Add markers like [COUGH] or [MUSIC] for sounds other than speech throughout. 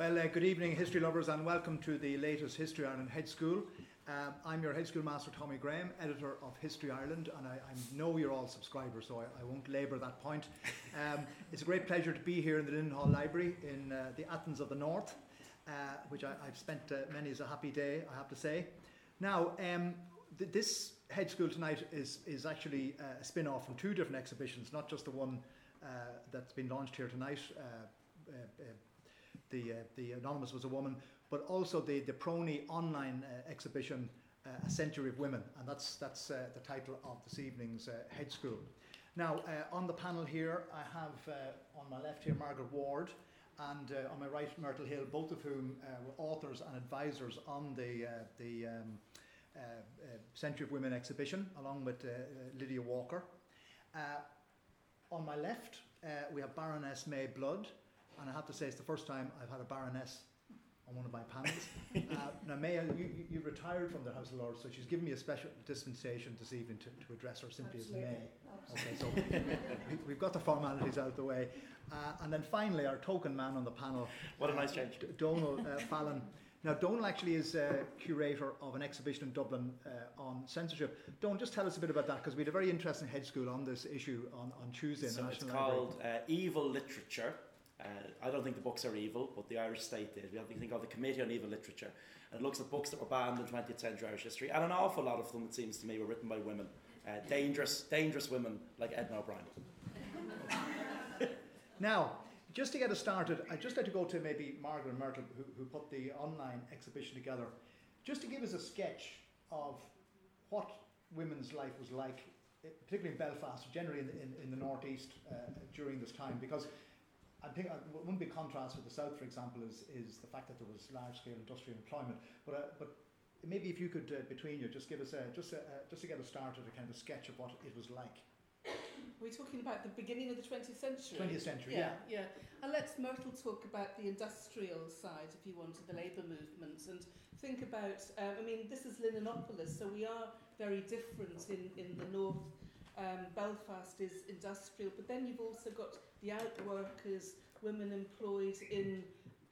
Well, uh, good evening, history lovers, and welcome to the latest History Ireland Hedge School. Um, I'm your Hedge School Master, Tommy Graham, editor of History Ireland, and I, I know you're all subscribers, so I, I won't labour that point. Um, [LAUGHS] it's a great pleasure to be here in the Linen Hall Library in uh, the Athens of the North, uh, which I, have spent uh, many as a happy day, I have to say. Now, um, th- this Hedge School tonight is, is actually uh, a spin off from two different exhibitions, not just the one uh, that's been launched here tonight the, uh, the Anonymous was a woman, but also the, the PRONI online uh, exhibition, uh, A Century of Women, and that's, that's uh, the title of this evening's uh, hedge school. Now, uh, on the panel here, I have on my left here Margaret Ward, and on my right Myrtle Hill, both of whom were authors and advisors on the, the um, Century of Women exhibition, along with Lydia Walker. on my left, we have Baroness May Blood, and I have to say it's the first time I've had a baroness on one of my panels. [LAUGHS] uh, now, May, you, you, retired from the House of Lords, so she's given me a special dispensation this evening to, to address her simply Absolutely. as May. Absolutely. Okay, so we, have got the formalities out of the way. Uh, and then finally, our token man on the panel. What a nice change. Uh, Donal uh, Fallon. Now, Donal actually is uh, curator of an exhibition in Dublin uh, on censorship. Don, just tell us a bit about that because we had a very interesting hedge school on this issue on, on Tuesday. So it's called uh, Evil Literature uh, I don't think the books are evil, but the Irish state did. We have something called the Committee on Evil Literature, and it looks at books that were banned in 20th century Irish history, and an awful lot of them, it seems to me, were written by women. Uh, dangerous, dangerous women like Edna O'Brien. [LAUGHS] now, just to get us started, I'd just like to go to maybe Margaret Myrtle, who, who put the online exhibition together, just to give us a sketch of what women's life was like, particularly in Belfast, generally in the, in, in the northeast uh, during this time, because I think uh, one big contrast with the south, for example, is is the fact that there was large scale industrial employment. But uh, but maybe if you could uh, between you just give us a just a, uh, just to get us started a kind of sketch of what it was like. We're talking about the beginning of the 20th century. 20th century, yeah. Yeah, yeah. And let's Myrtle talk about the industrial side, if you want, of the labour movement. And think about, um, I mean, this is Linenopolis, so we are very different in, in the north um, Belfast is industrial, but then you've also got the outworkers, women employed in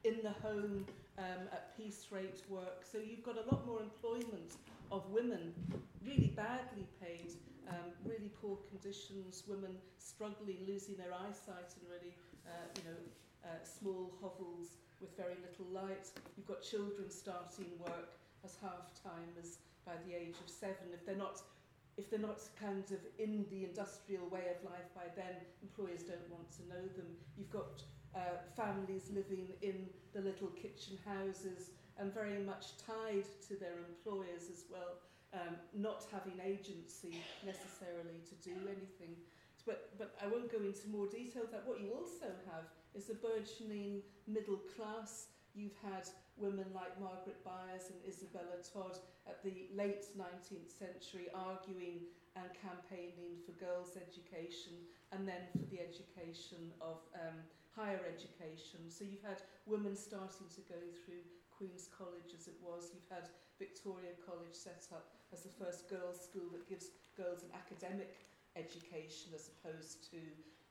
in the home um, at piece rate work. So you've got a lot more employment of women, really badly paid, um, really poor conditions, women struggling, losing their eyesight in really, uh, you know, uh, small hovels with very little light. You've got children starting work as half time as by the age of seven. If they're not if they're not kind of in the industrial way of life by then, employers don't want to know them. You've got uh, families living in the little kitchen houses and very much tied to their employers as well, um, not having agency necessarily to do anything. But, but I won't go into more detail. That what you also have is a burgeoning middle class. You've had women like Margaret Byers and Isabella Tod at the late 19th century arguing and campaigning for girls' education and then for the education of um, higher education. So you've had women starting to go through Queen's College as it was. You've had Victoria College set up as the first girls' school that gives girls an academic education as opposed to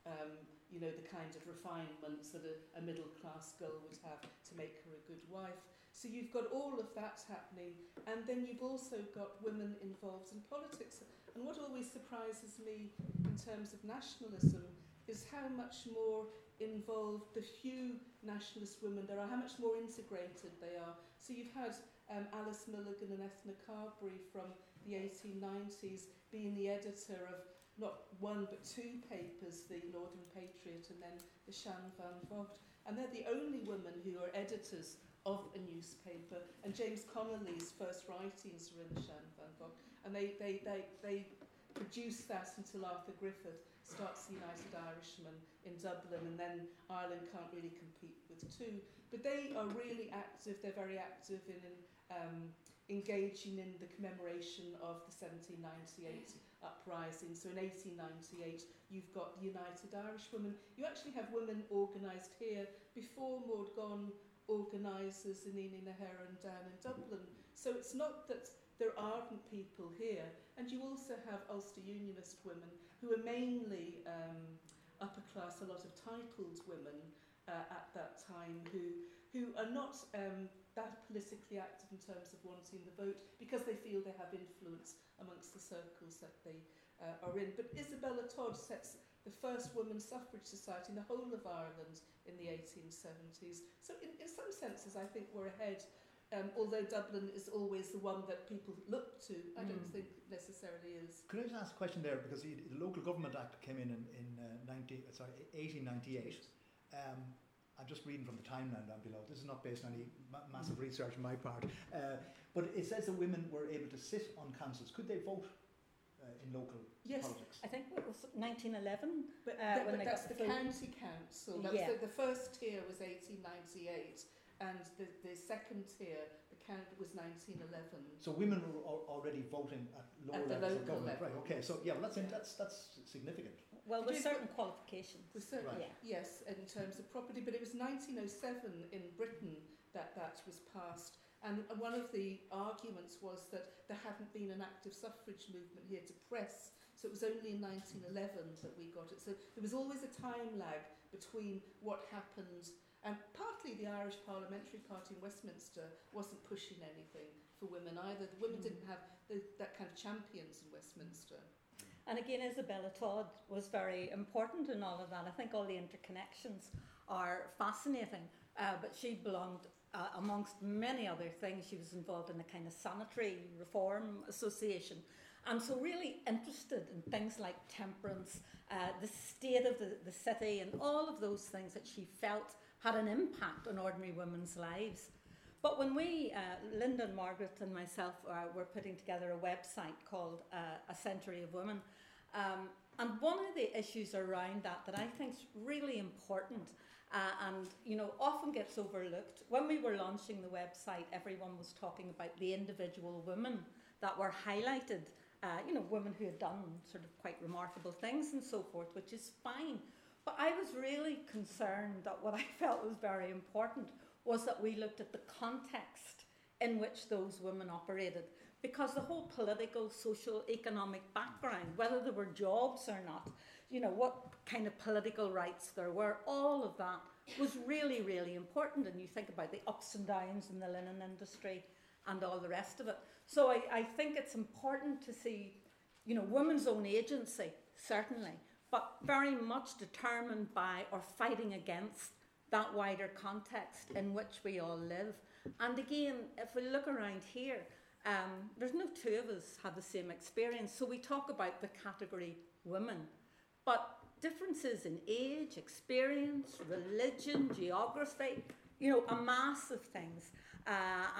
um, you know, the kind of refinements that a, a middle class girl would have to make her a good wife. So you've got all of that happening, and then you've also got women involved in politics. And what always surprises me in terms of nationalism is how much more involved the few nationalist women there are, how much more integrated they are. So you've had um, Alice Milligan and Ethna Carbery from the 1890s being the editor of not one but two papers, the Northern Patriot and then the Shan van Vocht. And they're the only women who are editors of a newspaper. And James Connolly's first writings are in the Shan van Vocht. And they, they, they, they produced that until Arthur Griffith starts the United Irishmen in Dublin, and then Ireland can't really compete with two. But they are really active, they're very active in, in um, engaging in the commemoration of the 1798 uprising. So in 1898, you've got the United Irish Women. You actually have women organised here before Maud Gonne organises in Inagh and down in Dublin. So it's not that there aren't people here. And you also have Ulster Unionist women who are mainly um, upper class, a lot of titled women uh, at that time who who are not um, that politically active in terms of wanting the vote because they feel they have influence amongst the circles that they uh, are in. But Isabella Tod sets the first women's suffrage society in the whole of Ireland in the 1870s. So in, in some senses, I think we're ahead. Um, although Dublin is always the one that people look to, I don't Mm. think necessarily is. Could I just ask a question there? Because the, Local Government Act came in in, in uh, 90, uh, sorry, 1898. Um, I'm just reading from the timeline down below. This is not based on any ma- massive research on my part. Uh, but it says that women were able to sit on councils. Could they vote uh, in local Yes, politics? I think it was 1911. But, Uh, that- when but they that's got the the county council. That's Yeah. the, the first tier was 1898, and the, the second tier, the count was 1911. So women were al- already voting at lower At the levels of local government, level. right? Okay, so yeah, well, that's Yeah. that's that's significant. Well, with certain qualifications. Was certainly, Right. yes, in terms of property, but it was 1907 in Britain that that was passed. And one of the arguments was that there hadn't been an active suffrage movement here to press, so it was only in 1911 that we got it. So there was always a time lag between what happened, and partly the Irish Parliamentary Party in Westminster wasn't pushing anything for women either. The women mm. didn't have the, that kind of champions in Westminster. And again, Isabella Tod was very important in all of that. I think all the interconnections are fascinating. Uh, but she belonged, uh, amongst many other things, she was involved in a kind of sanitary reform association. And so, really interested in things like temperance, uh, the state of the, the city, and all of those things that she felt had an impact on ordinary women's lives. But when we, uh, Linda and Margaret and myself, uh, were putting together a website called uh, A Century of Women, um, and one of the issues around that that I think is really important uh, and you know often gets overlooked. When we were launching the website, everyone was talking about the individual women that were highlighted. Uh, you know, women who had done sort of quite remarkable things and so forth, which is fine. But I was really concerned that what [LAUGHS] I felt was very important was that we looked at the context in which those women operated. Because the whole political, social, economic background, whether there were jobs or not, you know, what kind of political rights there were, all of that was really, really important. And you think about the ups and downs in the linen industry and all the rest of it. So I, I think it's important to see, you know, women's own agency, certainly, but very much determined by or fighting against that wider context in which we all live. And again, if we look around here, um, there's no two of us have the same experience. So we talk about the category women, but differences in age, experience, religion, geography, you know, a mass of things. Uh,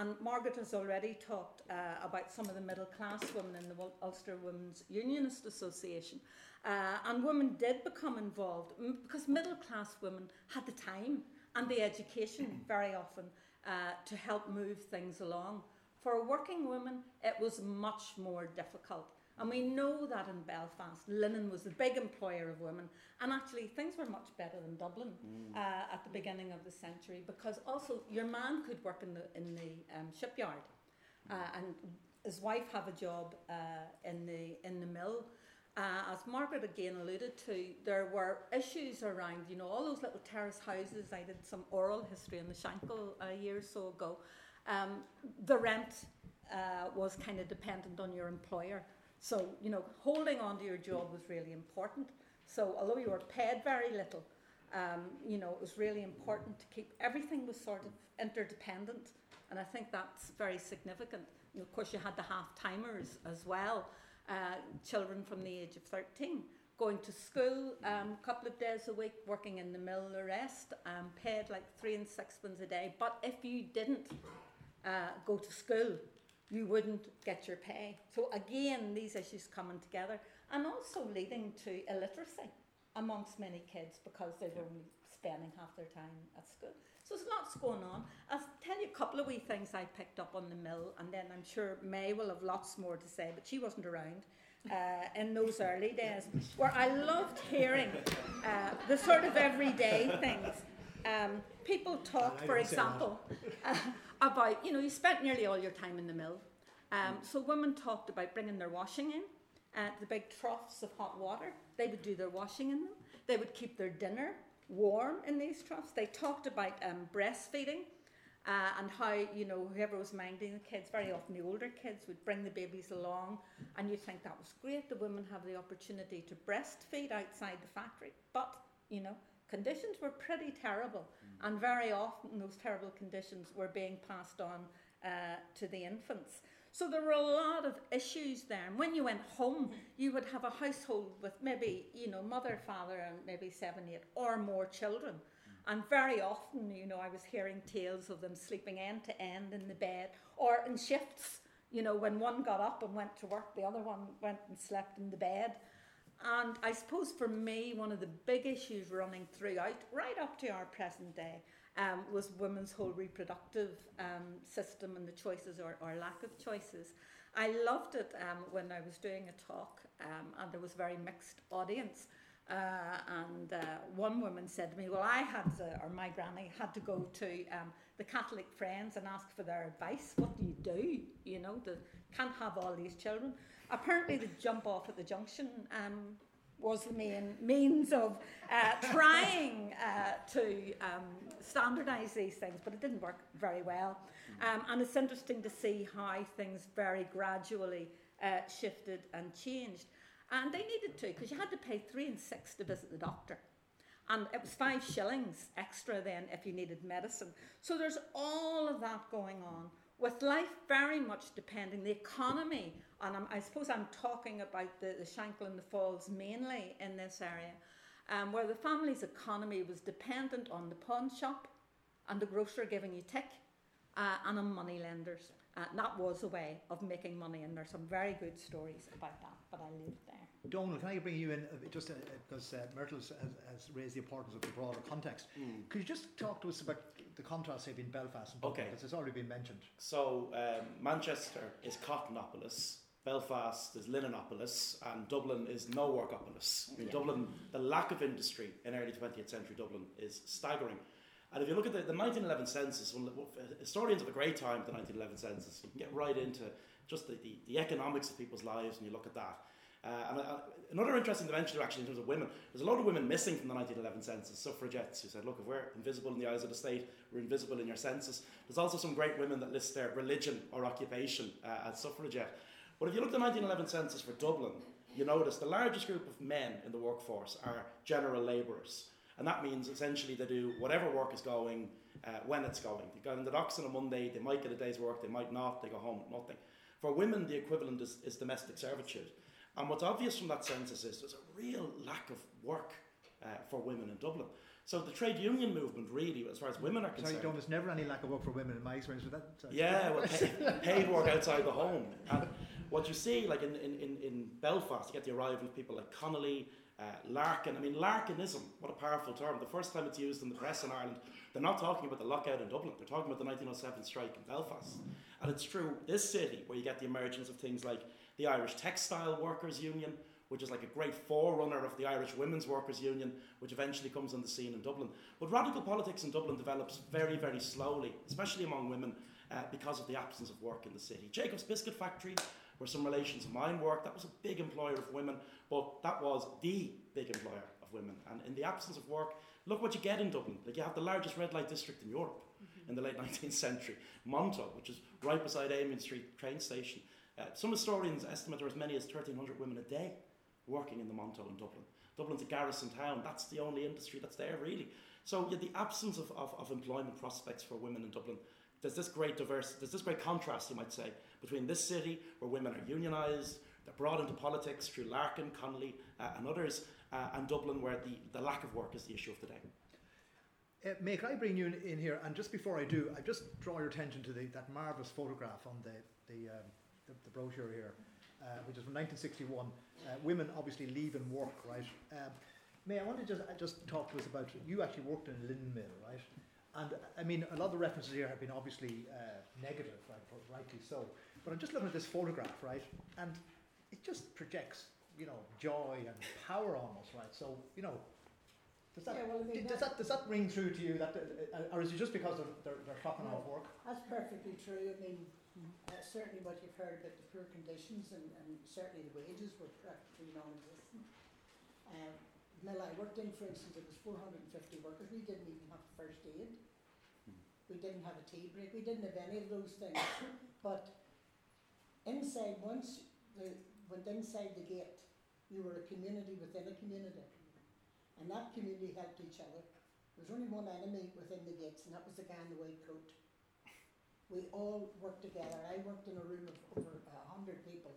and Margaret has already talked uh, about some of the middle class women in the Ul- Ulster Women's Unionist Association. Uh, and women did become involved because middle class women had the time and the education very often uh, to help move things along. For a working women, it was much more difficult. And we know that in Belfast, Linen was the big employer of women, and actually things were much better than Dublin uh, at the beginning of the century because also your man could work in the in the um, shipyard, uh, and his wife have a job uh, in the in the mill. Uh, as Margaret again alluded to, there were issues around, you know, all those little terrace houses. I did some oral history in the Shankill a year or so ago. Um, the rent uh, was kind of dependent on your employer. So, you know, holding on to your job was really important. So, although you were paid very little, um, you know, it was really important to keep everything was sort of interdependent. And I think that's very significant. And of course, you had the half timers as well, uh, children from the age of 13 going to school um, a couple of days a week, working in the mill the rest, um, paid like three and sixpence a day. But if you didn't uh, go to school, you wouldn't get your pay. So again, these issues coming together and also leading to illiteracy amongst many kids because they were only spending half their time at school. So there's lots going on. I'll tell you a couple of wee things I picked up on the mill, and then I'm sure May will have lots more to say, but she wasn't around. Uh, in those early days, where I loved hearing uh, the sort of everyday things. Um, people talk, for didn't say that. example, uh, about you know you spent nearly all your time in the mill. Um, so women talked about bringing their washing in, uh, the big troughs of hot water. They would do their washing in them. They would keep their dinner warm in these troughs. They talked about um, breastfeeding uh, and how, you know, whoever was minding the kids, very often the older kids would bring the babies along, and you'd think that was great. The women have the opportunity to breastfeed outside the factory, but, you know, conditions were pretty terrible, mm. and very often those terrible conditions were being passed on uh, to the infants. So there were a lot of issues there. And when you went home, you would have a household with maybe, you know, mother, father, and maybe seven, eight or more children. And very often, you know, I was hearing tales of them sleeping end to end in the bed or in shifts. You know, when one got up and went to work, the other one went and slept in the bed. And I suppose for me, one of the big issues running throughout, right up to our present day, um, was women's whole reproductive um, system and the choices or, or lack of choices. I loved it um, when I was doing a talk um, and there was a very mixed audience. Uh, and uh, one woman said to me, Well, I had to, or my granny had to go to um, the Catholic Friends and ask for their advice. What do you do? You know, can't have all these children. Apparently, the jump off at the junction um, was the main means of uh, trying uh, to um, standardise these things, but it didn't work very well. Um, and it's interesting to see how things very gradually uh, shifted and changed. And they needed to, because you had to pay three and six to visit the doctor. And it was five shillings extra then if you needed medicine. So there's all of that going on, with life very much depending, the economy, and I'm, i suppose I'm talking about the, the Shanklin the Falls mainly in this area, um, where the family's economy was dependent on the pawn shop and the grocer giving you tick uh, and on money lenders. Uh, that was a way of making money, and there's some very good stories about that, but I'll leave it there. Donal, can I bring you in uh, just uh, because uh, Myrtle has, has, raised the importance of the broader context? Mm. Could you just talk to us about the contrast, say, between Belfast and Dublin? Okay. Because it's already been mentioned. So, um, Manchester is Cottonopolis, Belfast is Linenopolis, and Dublin is no workopolis. Yeah. Dublin, the lack of industry in early 20th century Dublin is staggering. And if you look at the, the 1911 census, well, historians have a great time the 1911 census. You can get right into just the, the, the economics of people's lives and you look at that. Uh, and uh, another interesting dimension, actually, in terms of women, there's a lot of women missing from the 1911 census. Suffragettes who said, "Look, if we're invisible in the eyes of the state, we're invisible in your census." There's also some great women that list their religion or occupation uh, as suffragette. But if you look at the 1911 census for Dublin, you notice the largest group of men in the workforce are general labourers, and that means essentially they do whatever work is going uh, when it's going. They go in the docks on a Monday, they might get a day's work, they might not. They go home, nothing. For women, the equivalent is, is domestic servitude. And what's obvious from that census is there's a real lack of work uh, for women in Dublin. So the trade union movement, really, as far as women are concerned. Sorry, John, there's never any lack of work for women in my experience with that. Sorry. Yeah, well, [LAUGHS] paid, paid work outside the home. And what you see, like in, in, in Belfast, you get the arrival of people like Connolly, uh, Larkin. I mean, Larkinism, what a powerful term. The first time it's used in the press in Ireland, they're not talking about the lockout in Dublin, they're talking about the 1907 strike in Belfast. And it's true, this city, where you get the emergence of things like the Irish Textile Workers Union, which is like a great forerunner of the Irish Women's Workers Union, which eventually comes on the scene in Dublin. But radical politics in Dublin develops very, very slowly, especially among women, uh, because of the absence of work in the city. Jacob's Biscuit Factory, where some relations of mine worked, that was a big employer of women, but that was the big employer of women. And in the absence of work, look what you get in Dublin. Like you have the largest red light district in Europe mm-hmm. in the late [LAUGHS] 19th century, Monto, which is right beside Amiens Street train station. Uh, some historians estimate there are as many as 1,300 women a day working in the Monto in Dublin. Dublin's a garrison town. That's the only industry that's there, really. So yeah, the absence of, of, of employment prospects for women in Dublin, there's this great diverse, there's this great contrast, you might say, between this city where women are unionised, they're brought into politics through Larkin, Connolly, uh, and others, uh, and Dublin where the, the lack of work is the issue of the day. Uh, May, can I bring you in, in, here? And just before I do, I just draw your attention to the, that marvellous photograph on the, the um, the, the brochure here, uh, which is from 1961. Uh, women obviously leaving work, right? Um, May I want to just uh, just talk to us about you actually worked in a linen mill, right? And I mean, a lot of the references here have been obviously uh, negative, right? rightly so. But I'm just looking at this photograph, right? And it just projects, you know, joy and power almost, right? So, you know, does that, yeah, well, I mean, does that does that ring true to you? That, uh, or is it just because they're, they're, they're clocking off work? That's perfectly true. I mean, uh, certainly what you've heard about the poor conditions and, and certainly the wages were practically non-existent. Um, mill I worked in, for instance, it was four hundred and fifty workers, we didn't even have first aid. Hmm. We didn't have a tea break, we didn't have any of those things, [COUGHS] but inside, once the, went inside the gate, you were a community within a community. And that community helped each other. There was only one enemy within the gates, and that was the guy in the white coat. We all worked together. I worked in a room of over a hundred people.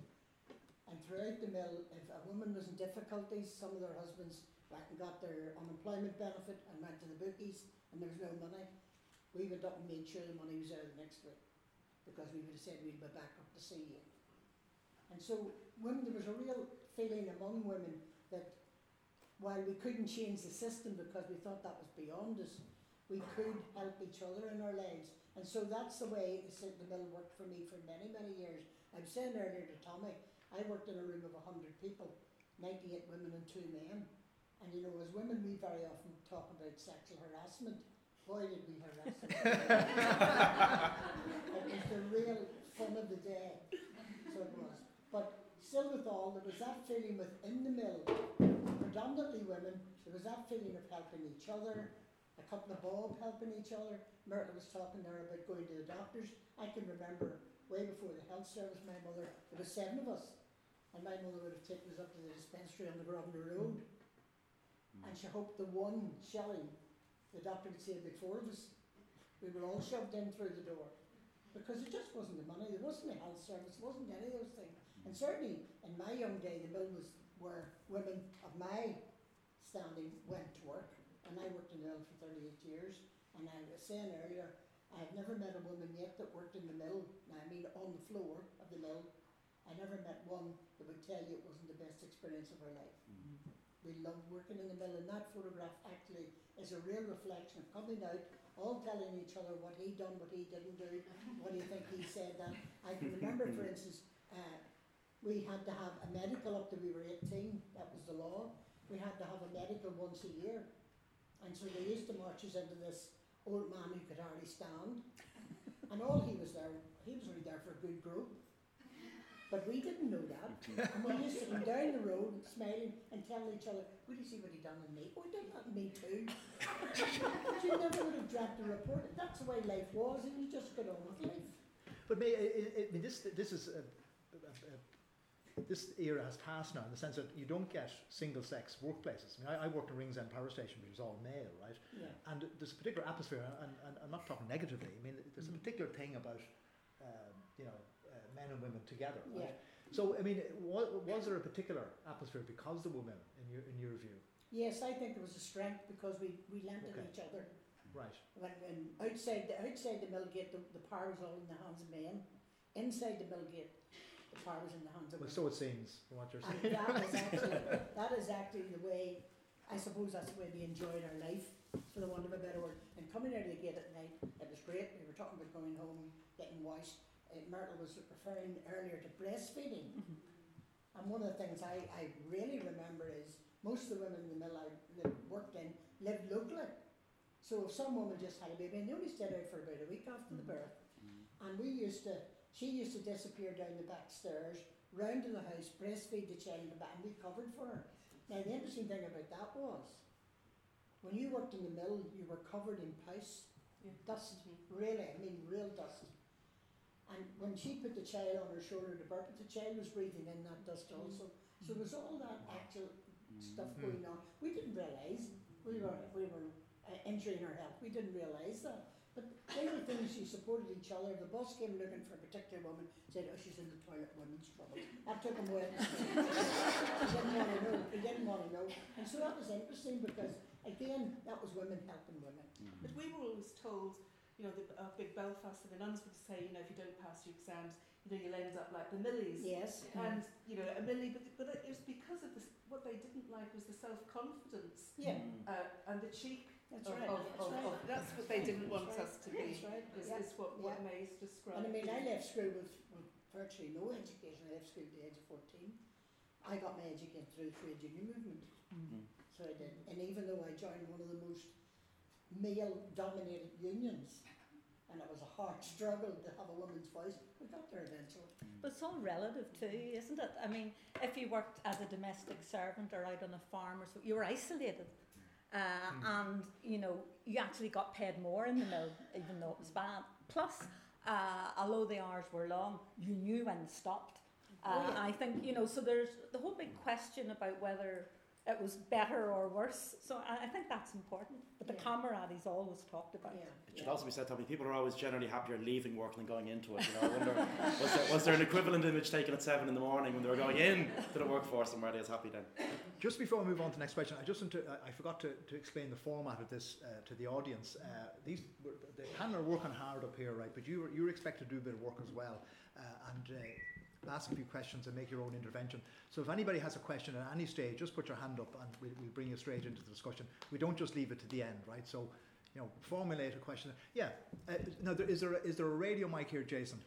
And throughout the mill, if a woman was in difficulties, some of their husbands went and got their unemployment benefit and went to the bookies, and there was no money. We went up and made sure the money was there the next week, because we would have said we'd be back up to see you. And so, women, there was a real feeling among women that while we couldn't change the system because we thought that was beyond us, we could help each other in our lives. And so that's the way the, the mill worked for me for many, many years. I was saying earlier to Tommy, I worked in a room of 100 people, 98 women and two men. And you know, as women, we very often talk about sexual harassment. Boy, did we harass them. [LAUGHS] it was the real fun of the day. So it was. But still with all, there was that feeling within the mill, predominantly women, there was that feeling of helping each other, a couple of bob helping each other. Myrtle was talking there about going to the doctors. I can remember way before the health service, my mother, there was seven of us. And my mother would have taken us up to the dispensary on the Grosvenor Road. And she hoped the one shilling the doctor would say there'd be four of us. We were all shoved in through the door. Because it just wasn't the money, there wasn't a health service, it wasn't any of those things. And certainly in my young day, the mill was where women of my standing went to work. And I worked in the mill for 38 years. And I was saying earlier, I've never met a woman yet that worked in the mill, I mean on the floor of the mill. I never met one that would tell you it wasn't the best experience of her life. Mm-hmm. We loved working in the mill, and that photograph actually is a real reflection of coming out, all telling each other what he done, what he didn't do, what do you think he said that. I can remember, for instance, uh, we had to have a medical up till we were 18, that was the law. We had to have a medical once a year. And so they used to march us into this old man who could hardly stand. And all he was there, he was only there for a good group. But we didn't know that. [LAUGHS] And we used to come down the road smiling and telling each other, Will you see what he done in me? Oh, he done that in me too. [LAUGHS] but you never would have dropped a report. That's the way life was, and you just got on with life. But may, I, I, I mean, this, this is a, a, a, this era has passed now in the sense that you don't get single-sex workplaces. I mean, I, I worked in Ringsend Power Station, which was all male, right? Yeah. And there's a particular atmosphere, and, and I'm not talking negatively. I mean, there's a Mm. particular thing about, um, you know, men and women together, right? Yeah. So, I mean, was, was there a particular atmosphere because the women, in your in your view? Yes, I think there was a strength because we, we lent on Okay. each other. Right. When, when outside the outside the mill gate, the, the power was all in the hands of men. Inside the mill gate, the power was in the hands of Well, women. so it seems from what you're And saying. that is [LAUGHS] actually that is actually the way I suppose that's the way we enjoyed our life, for the want of a better word. And coming out of the gate at night, it was great. We were talking about going home, getting washed. Uh, Myrtle was referring earlier to breastfeeding. And one of the things I, I really remember is most of the women in the mill I worked in lived locally. So if some woman just had a baby, and they only stayed out for about a week after the birth, and we used to, she used to disappear down the back stairs, round to the house, breastfeed the child in the back, and we covered for her. Now the interesting thing about that was, when you worked in the mill, you were covered in pus, Yeah. dust, really, I mean real dust. And when she put the child on her shoulder to burp, the child was breathing in that dust also. So there was all that actual stuff Mm. going on. We didn't realise we were we were uh, injuring our health. We didn't realise that. But they were things you supported each other. The boss came looking for a particular woman, said, "Oh, she's in the toilet. Women's trouble." That took him away. [LAUGHS] he didn't want to know. He didn't want to know. And so that was interesting because again, that was women helping women. But we were always told, you know, the, our big Belfast, the nuns would say, you know, if you don't pass your exams, you know, you'll end up like the Millies. Yes. And, you know, a Millie, but, but it was because of this, what they didn't like was the self-confidence Yeah. uh, and the cheek. That's of, right. Of, That's of, right. of, that's what they didn't want That's right. us to be. That's right. Is, Yeah. is what, what Yeah. May's described. And I mean, I left school with, with virtually no education. I left school at the age of 14. I got my education through the trade union movement. Mm. So I did. And even though I joined one of the most male dominated unions, I and it was a hard [LAUGHS] struggle to have a woman's voice. We got there eventually. But it's all relative too, isn't it? I mean, if you worked as a domestic servant or out on a farm or so, you were isolated. Uh, Mm. And you know, you actually got paid more in the mill, even though it was bad. Plus, uh, although the hours were long, you knew when it stopped. Uh, Oh, yeah. I think you know. So there's the whole big question about whether it was better or worse. So I, I think that's important. But the Yeah. camaraderie is always talked about. Yeah. It should yeah. also be said, Tommy, people are always generally happier leaving work than going into it. You know, I wonder, [LAUGHS] was, there, was there an equivalent image taken at seven in the morning when they were going in to the workforce and were they as happy then? Just before we move on to the next question, I just want to, I- I forgot to, to explain the format of this uh, to the audience. Uh, these, the panel are working hard up here, right? But you, were, you're expected to do a bit of work as well uh, and uh, ask a few questions and make your own intervention. So if anybody has a question at any stage, just put your hand up and we'll, we'll bring you straight into the discussion. We don't just leave it to the end, right? So, you know, formulate a question. Yeah. Uh, now, there, is, there a, is there a radio mic here, Jason?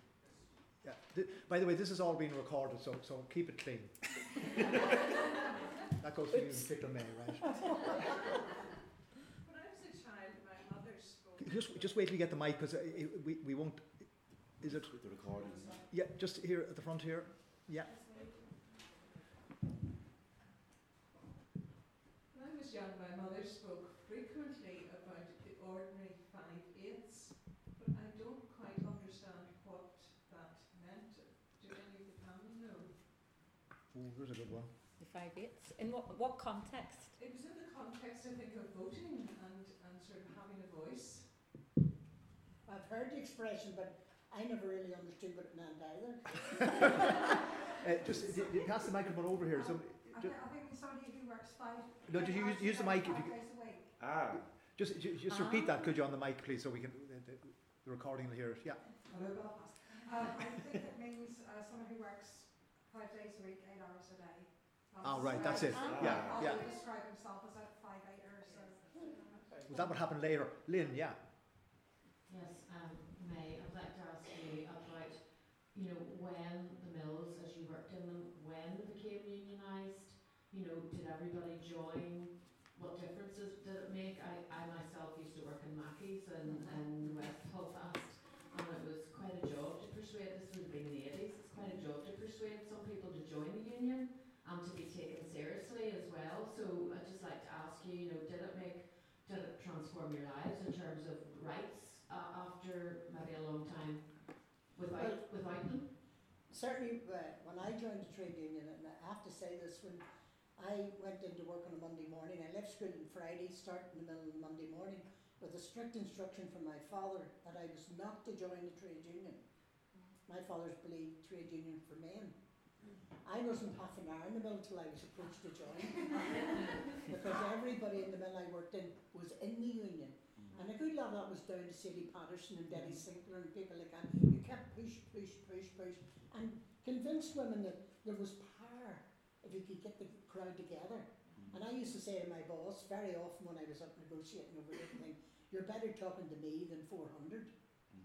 Yeah. Th- by the way, this is all being recorded, so, so keep it clean. [LAUGHS] that goes for you and Pickle May, right? When I was a child, my mother spoke. Just, just wait till you get the mic because we, we won't. Is it? The recording. Yeah, just here at the front here. Yeah. When I was young, my mother spoke frequently about the ordinary five eighths, but I don't quite understand what that meant. Do any of the panel know? Oh, there's a good one. The five eighths. In what, what context? It was in the context, I think, of voting and, and sort of having a voice. I've heard the expression, but I never really understood what it meant either. [LAUGHS] Uh, just y- y- pass the microphone over here. So, I ju- think, I think somebody who works five. No, just use- use the mic if you Five could- days a week. Ah, just ju- just repeat that, could you, on the mic, please, so we can the, the, the recording will hear it. Yeah. Hello, Belfast. Um, I think it means uh, someone who works five days a week, eight hours a day. Um, Ah, right, that's it. Ah. Yeah, yeah. they describe himself as a five eighter, so. Was that would happen later? Lynn, yeah. Yes, um, May, I'd like to ask you about, you know, when the mills, as you worked in them, when they became unionised, you know, did everybody join? What differences did it make? I, I myself used to work in Mackie's and, in West Belfast, and it was quite a job to persuade, this would been in the eighties, it's quite a job to persuade some people to join the union and to be taken seriously as well. So I'd just like to ask you, you know, did it make, did it transform your lives in terms of rights uh, after maybe a long time without, without them? Certainly, uh, when I joined the trade union, and I have to say this, when I went into work on a Monday morning, I left school on Friday, start in the middle of the Monday morning, with a strict instruction from my father that I was not to join the trade union. My father's believed trade union for men. I wasn't half an hour in the mill till I was approached to join, [LAUGHS] because everybody in the mill I worked in was in the union. And a good lot of that was down to Sadie Patterson and Betty mm. Sinclair and people like that. You kept push, push, push, push, and convinced women that there was power if you could get the crowd together. Mm. And I used to say to my boss very often when I was up negotiating over everything, you're better talking to me than 400. Mm.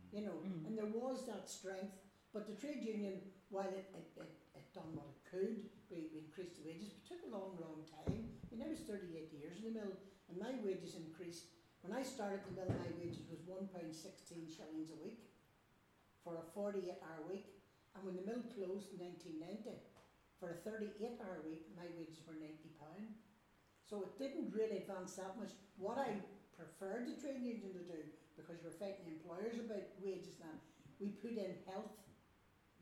You know, Mm. and there was that strength. But the trade union, while it, it, it, it done what it could, we, we increased the wages, but it took a long, long time. I mean, I was 38 years in the mill, and my wages increased. When I started the mill, my wages was £1.16 shillings a week for a 48 hour week. And when the mill closed in 1990, for a 38 hour week, my wages were £90. So it didn't really advance that much. What I preferred the trade union to do, because you were fighting employers about wages now, we put in health.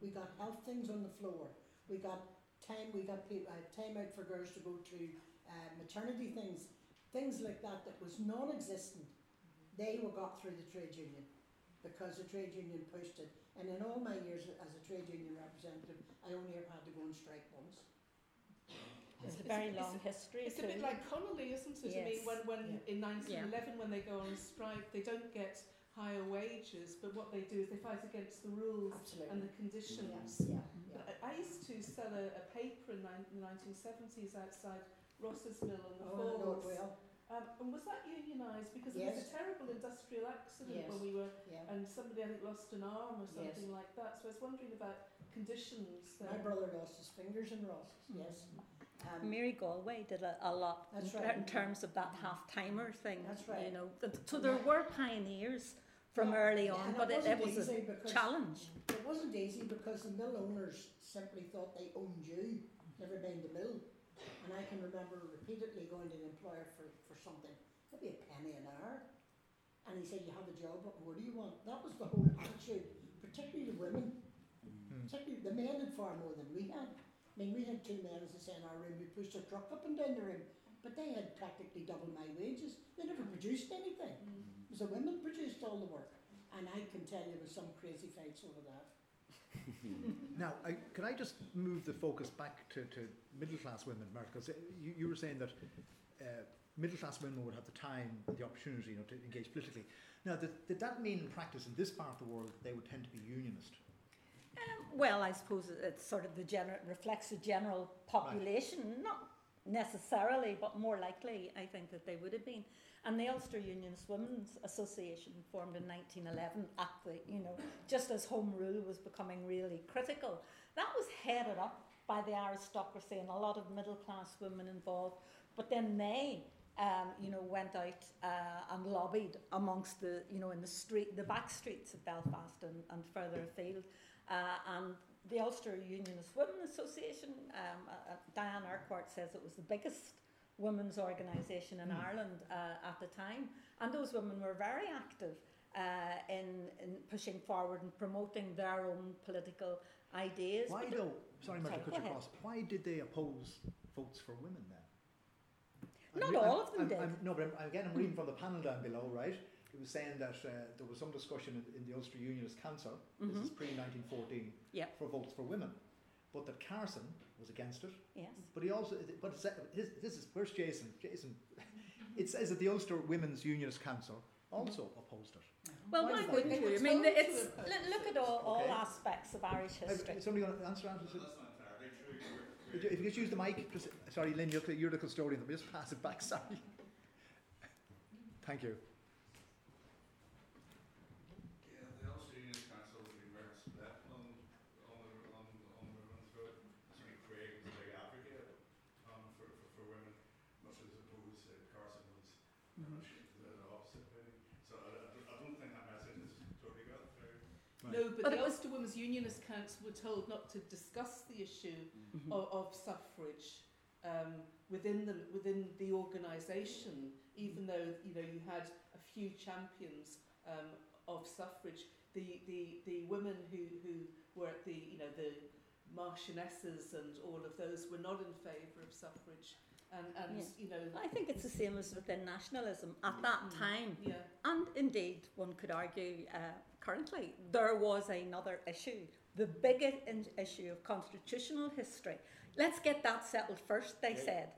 We got health things on the floor. We got time. We got people, uh, time out for girls to go to uh, maternity things, things like that that was non-existent. They were got through the trade union because the trade union pushed it. And in all my years as a trade union representative, I only ever had to go on strike once. It's a very it's- long history It's a bit like Connolly, isn't it? Yes. I mean, when, when Yeah. in 1911, when they go on strike, they don't get higher wages, but what they do is they fight against the rules Absolutely. and the conditions. yeah, But yeah. I, I used to sell a, a paper in nine, the 1970s outside Ross's Mill on the Oh, I know it Falls. well. Um, and was that unionised? Because there was a terrible industrial accident Yes. when we were, Yeah. and somebody I think lost an arm or Yes. something like that. So I was wondering about conditions. My there. brother lost his fingers in Ross's, yes. Um, Mary Galway did a, a lot That's in, right. in terms of that half timer thing. That's right. You know, Th- so there were pioneers from Yeah, early on, and but it, it wasn't a challenge. It wasn't easy because the mill owners simply thought they owned you, never mind the mill. And I can remember repeatedly going to an employer for, for something, maybe a penny an hour. And he said, You have a job, what more do you want? That was the whole attitude, particularly the women. Mm. Particularly the men had far more than we had. I mean, we had two men, as I say, in our room, we pushed a truck up and down the room. But they had practically double my wages. They never produced anything. It was the women produced all the work. And I can tell you there was some crazy fights over that. [LAUGHS] Now, I, can I just move the focus back to, to middle class women, Mark? Because you, you were saying that uh, middle class women would have the time and the opportunity you know, to engage politically. Now, did, did that mean in practice in this part of the world they would tend to be unionist? Um, well, I suppose it- it's sort of the general reflects the general population, not necessarily, but more likely, I think that they would have been. And the Ulster Unionist Women's Association, formed in 1911, at the you know just as Home Rule was becoming really critical, that was headed up by the aristocracy and a lot of middle class women involved. But then they um, you know, went out uh, and lobbied amongst the, you know, in the street, the back streets of Belfast and, and further afield. Uh, and the Ulster Unionist Women Association, um, uh, uh, Diane Urquhart says it was the biggest women's organisation in Mm. Ireland uh, at the time. And those women were very active uh, in, in pushing forward and promoting their own political ideas. Why But though? Sorry, to Sorry, cut go you ahead. across. Why did they oppose votes for women then? Not I'm re- all I'm- of them I'm- did. I'm- no, but again, I'm reading [LAUGHS] from the panel down below, right? It was saying that uh, there was some discussion in, in the Ulster Unionist Council, this is Mhm. pre 1914, Yep. for votes for women, but that Carson was against it. Yes. But he also, but his, this is where's Jason? Jason, it says that the Ulster Women's Unionist Council also mm-hmm. opposed it. Well, Why why wouldn't They were you? I mean, told it's look, look at all, all Okay. aspects of Irish history. Is somebody going to answer that? Is it- That's not entirely true. If you- if you just use the mic, sorry, Lynn, you're, the- you're the custodian. Let me just pass it back. [LAUGHS] Sorry. Thank you. Yeah, the Ulster Unionist Council has been very split on, on the, on, on the women's vote. So we Craig was a big advocate, um, for, for, for women, much as opposed to Carson was very much the, the opposite opinion. So I, I don't- I don't think that message is totally got through. No, but, But the it was- Ulster Women's Unionist Council were told not to discuss the issue Mhm. of, of suffrage um, within the within the organisation, even though you know you had a few champions um, of suffrage. The, the, the women who, who were at the you know the marchionesses and all of those were not in favour of suffrage, and and Yeah. you know I think it's the same as within nationalism at that Mm. time, yeah and indeed one could argue uh, currently there was another issue, the bigger in- issue of constitutional history. Let's get that settled first, they Yeah. said,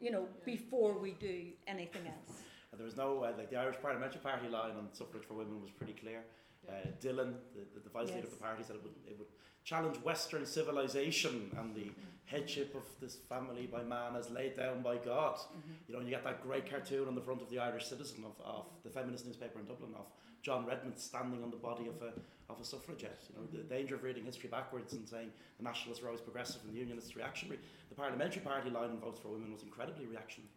you know, before we do anything else. There was no, uh, like the Irish Parliamentary Party line on suffrage for women was pretty clear. Uh, Dillon, the, the, the vice leader of the party, said it would, it would challenge Western civilization and the headship of this family by man as laid down by God. Mm-hmm. You know, you get that great cartoon on the front of the Irish Citizen of, of the feminist newspaper in Dublin of John Redmond standing on the body of a, of a suffragette. You know, the danger of reading history backwards and saying the nationalists were always progressive and the unionists reactionary. The parliamentary party line on votes for women was incredibly reactionary.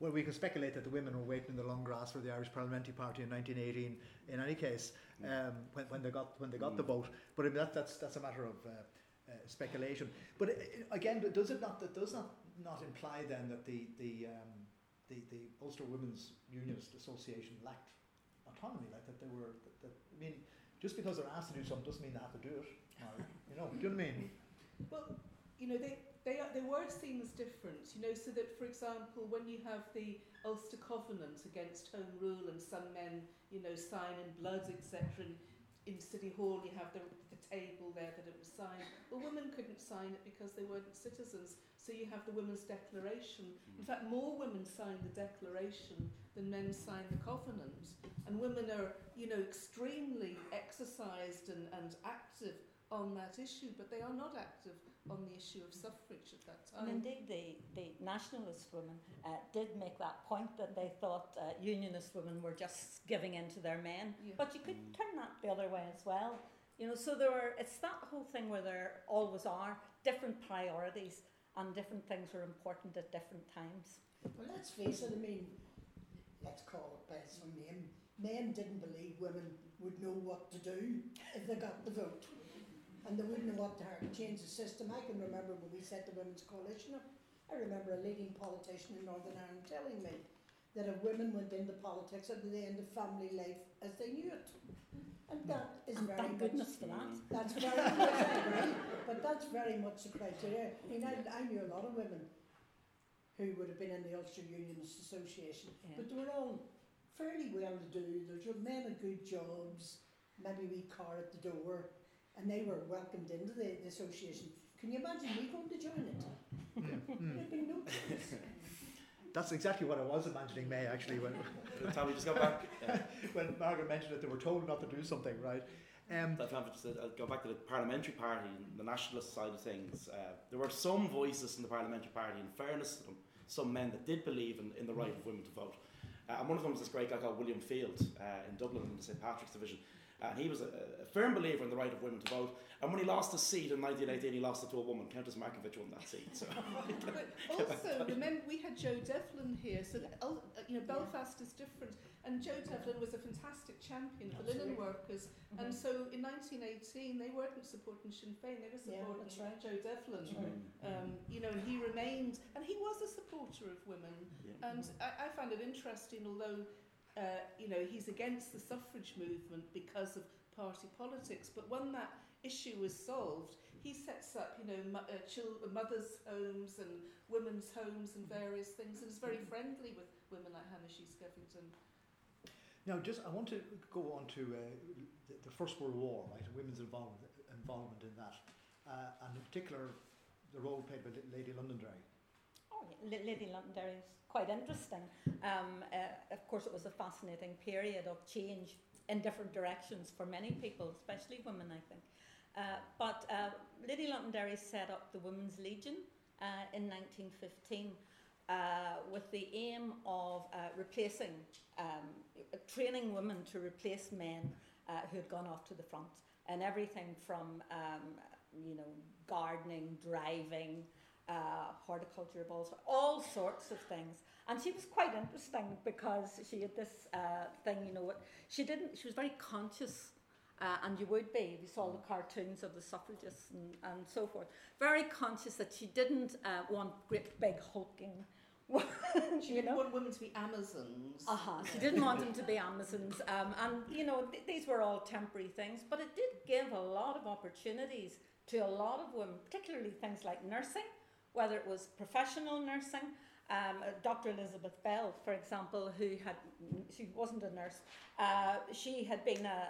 Well, we can speculate that the women were waiting in the long grass for the Irish Parliamentary Party in 1918. In any case, um, when, when they got when they got the Mm. vote, but I mean, that, that's that's a matter of uh, uh, speculation. But uh, again, does it not that does not not imply then that the the um, the, the Ulster Women's Unionist Association lacked autonomy, like that they were that, that I mean, just because they're asked to do something doesn't mean they have to do it. Or, you know, do you know what I mean? Well, you know, they, they, they were seen as different, you know, so that, for example, when you have the Ulster Covenant against Home Rule and some men, you know, sign in blood, etc., in, in City Hall you have the, the table there that it was signed. Well, women couldn't sign it because they weren't citizens, so you have the Women's Declaration. In fact, more women signed the Declaration than men signed the Covenant. And women are, you know, extremely exercised and, and active on that issue, but they are not active on the issue of suffrage at that And time. indeed, the, the nationalist women uh, did make that point that they thought uh, unionist women were just giving in to their men. Yeah. But you could Mm. turn that the other way as well. You know, so there were, it's that whole thing where there always are different priorities and different things are important at different times. Well, let's face it, I mean, let's call it by its own name. men didn't believe women would know what to do if they got the vote. And they wouldn't what to to change the system. I can remember when we set the Women's Coalition up, I remember a leading politician in Northern Ireland telling me that if women went into politics, it would end of family life as they knew it. And that hmm. is And very thank much goodness for that. that's very much, but that's very much the criteria. I mean, I, I knew a lot of women who would have been in the Ulster Unionist Association, Yeah. but they were all fairly well to do. There's men with good jobs, maybe we car at the door, and they were welcomed into the, the association. Can you imagine me going to join it? Mm. There'd be no chance. [LAUGHS] That's exactly what I was imagining, May, actually, when, Tommy just got back. Yeah. [LAUGHS] when Margaret mentioned that they were told not to do something, right? Um, That I've just said, I'll go back to the parliamentary party and the nationalist side of things. Uh, there were some voices in the parliamentary party, in fairness to them, some men that did believe in, in the right of women to vote. Uh, and one of them was this great guy called William Field uh, in Dublin in the St Patrick's Division. And he was a, a firm believer in the right of women to vote. And when he lost his seat in 1918, he lost it to a woman. Countess Markievicz won that seat. So. But also, remember, we had Joe Devlin here, so uh, you know, Belfast is different. And Joe Devlin was a fantastic champion for linen Absolutely. workers. And so in 1918, they weren't supporting Sinn Féin, they were supporting that's right. Joe Devlin. That's right. Um, you know, and he remained, and he was a supporter of women. Yeah. And I, I find it interesting, although, uh, you know, he's against the suffrage movement because of party politics, but when that issue was solved, he sets up, you know, mo- uh, chil- mothers' homes and women's homes and various things, and is very friendly with women like Hannah Sheehy Skeffington. Now, just I want to go on to uh, the, the First World War, right, women's involvement, involvement in that, uh, and in particular the role played by Lady Londonderry. Oh, yeah. Lady Londonderry is quite interesting. Um, uh, of course, it was a fascinating period of change in different directions for many people, especially women, I think. Uh, but uh, Lady Londonderry set up the Women's Legion uh, in 1915 uh, with the aim of uh, replacing, um, training women to replace men who had gone off to the front and everything from, um, you know, gardening, driving, uh, horticulture balls, all sorts of things. And she was quite interesting because she had this uh, thing, you know, what she didn't. She was very conscious, uh, and you would be. if You saw the cartoons of the suffragists and, and so forth. Very conscious that she didn't uh, want great big hulking. [LAUGHS] She didn't know, want women to be Amazons. uh-huh. She didn't want them to be Amazons. Um, and, you know, th- these were all temporary things, but it did give a lot of opportunities to a lot of women, particularly things like nursing, whether it was professional nursing. Um, Dr. Elizabeth Bell, for example, who had, she wasn't a nurse, uh, she had been a,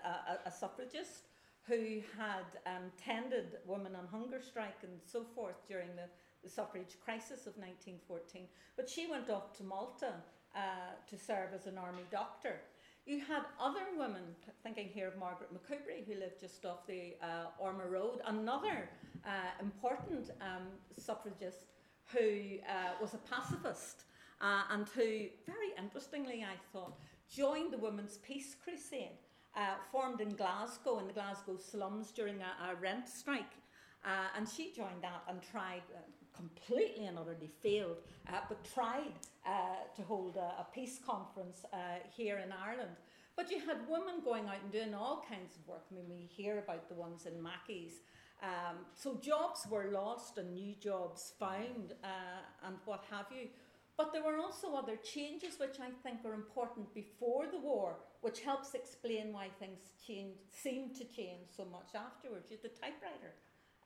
a, a suffragist who had um, tended women on hunger strike and so forth during the, the suffrage crisis of 1914. But she went off to Malta uh, to serve as an army doctor. You had other women, thinking here of Margaret McCoubrey, who lived just off the uh, Ormeau Road, another uh, important um, suffragist who uh, was a pacifist uh, and who, very interestingly, I thought, joined the Women's Peace Crusade, uh, formed in Glasgow, in the Glasgow slums during a, a rent strike. Uh, and she joined that and tried, uh, completely and utterly failed, uh, but tried uh, to hold a, a peace conference uh, here in Ireland. But you had women going out and doing all kinds of work. I mean, we hear about the ones in Mackie's. Um, so jobs were lost and new jobs found uh, and what have you. But there were also other changes which I think are important before the war, which helps explain why things change, seemed to change so much afterwards. You had the typewriter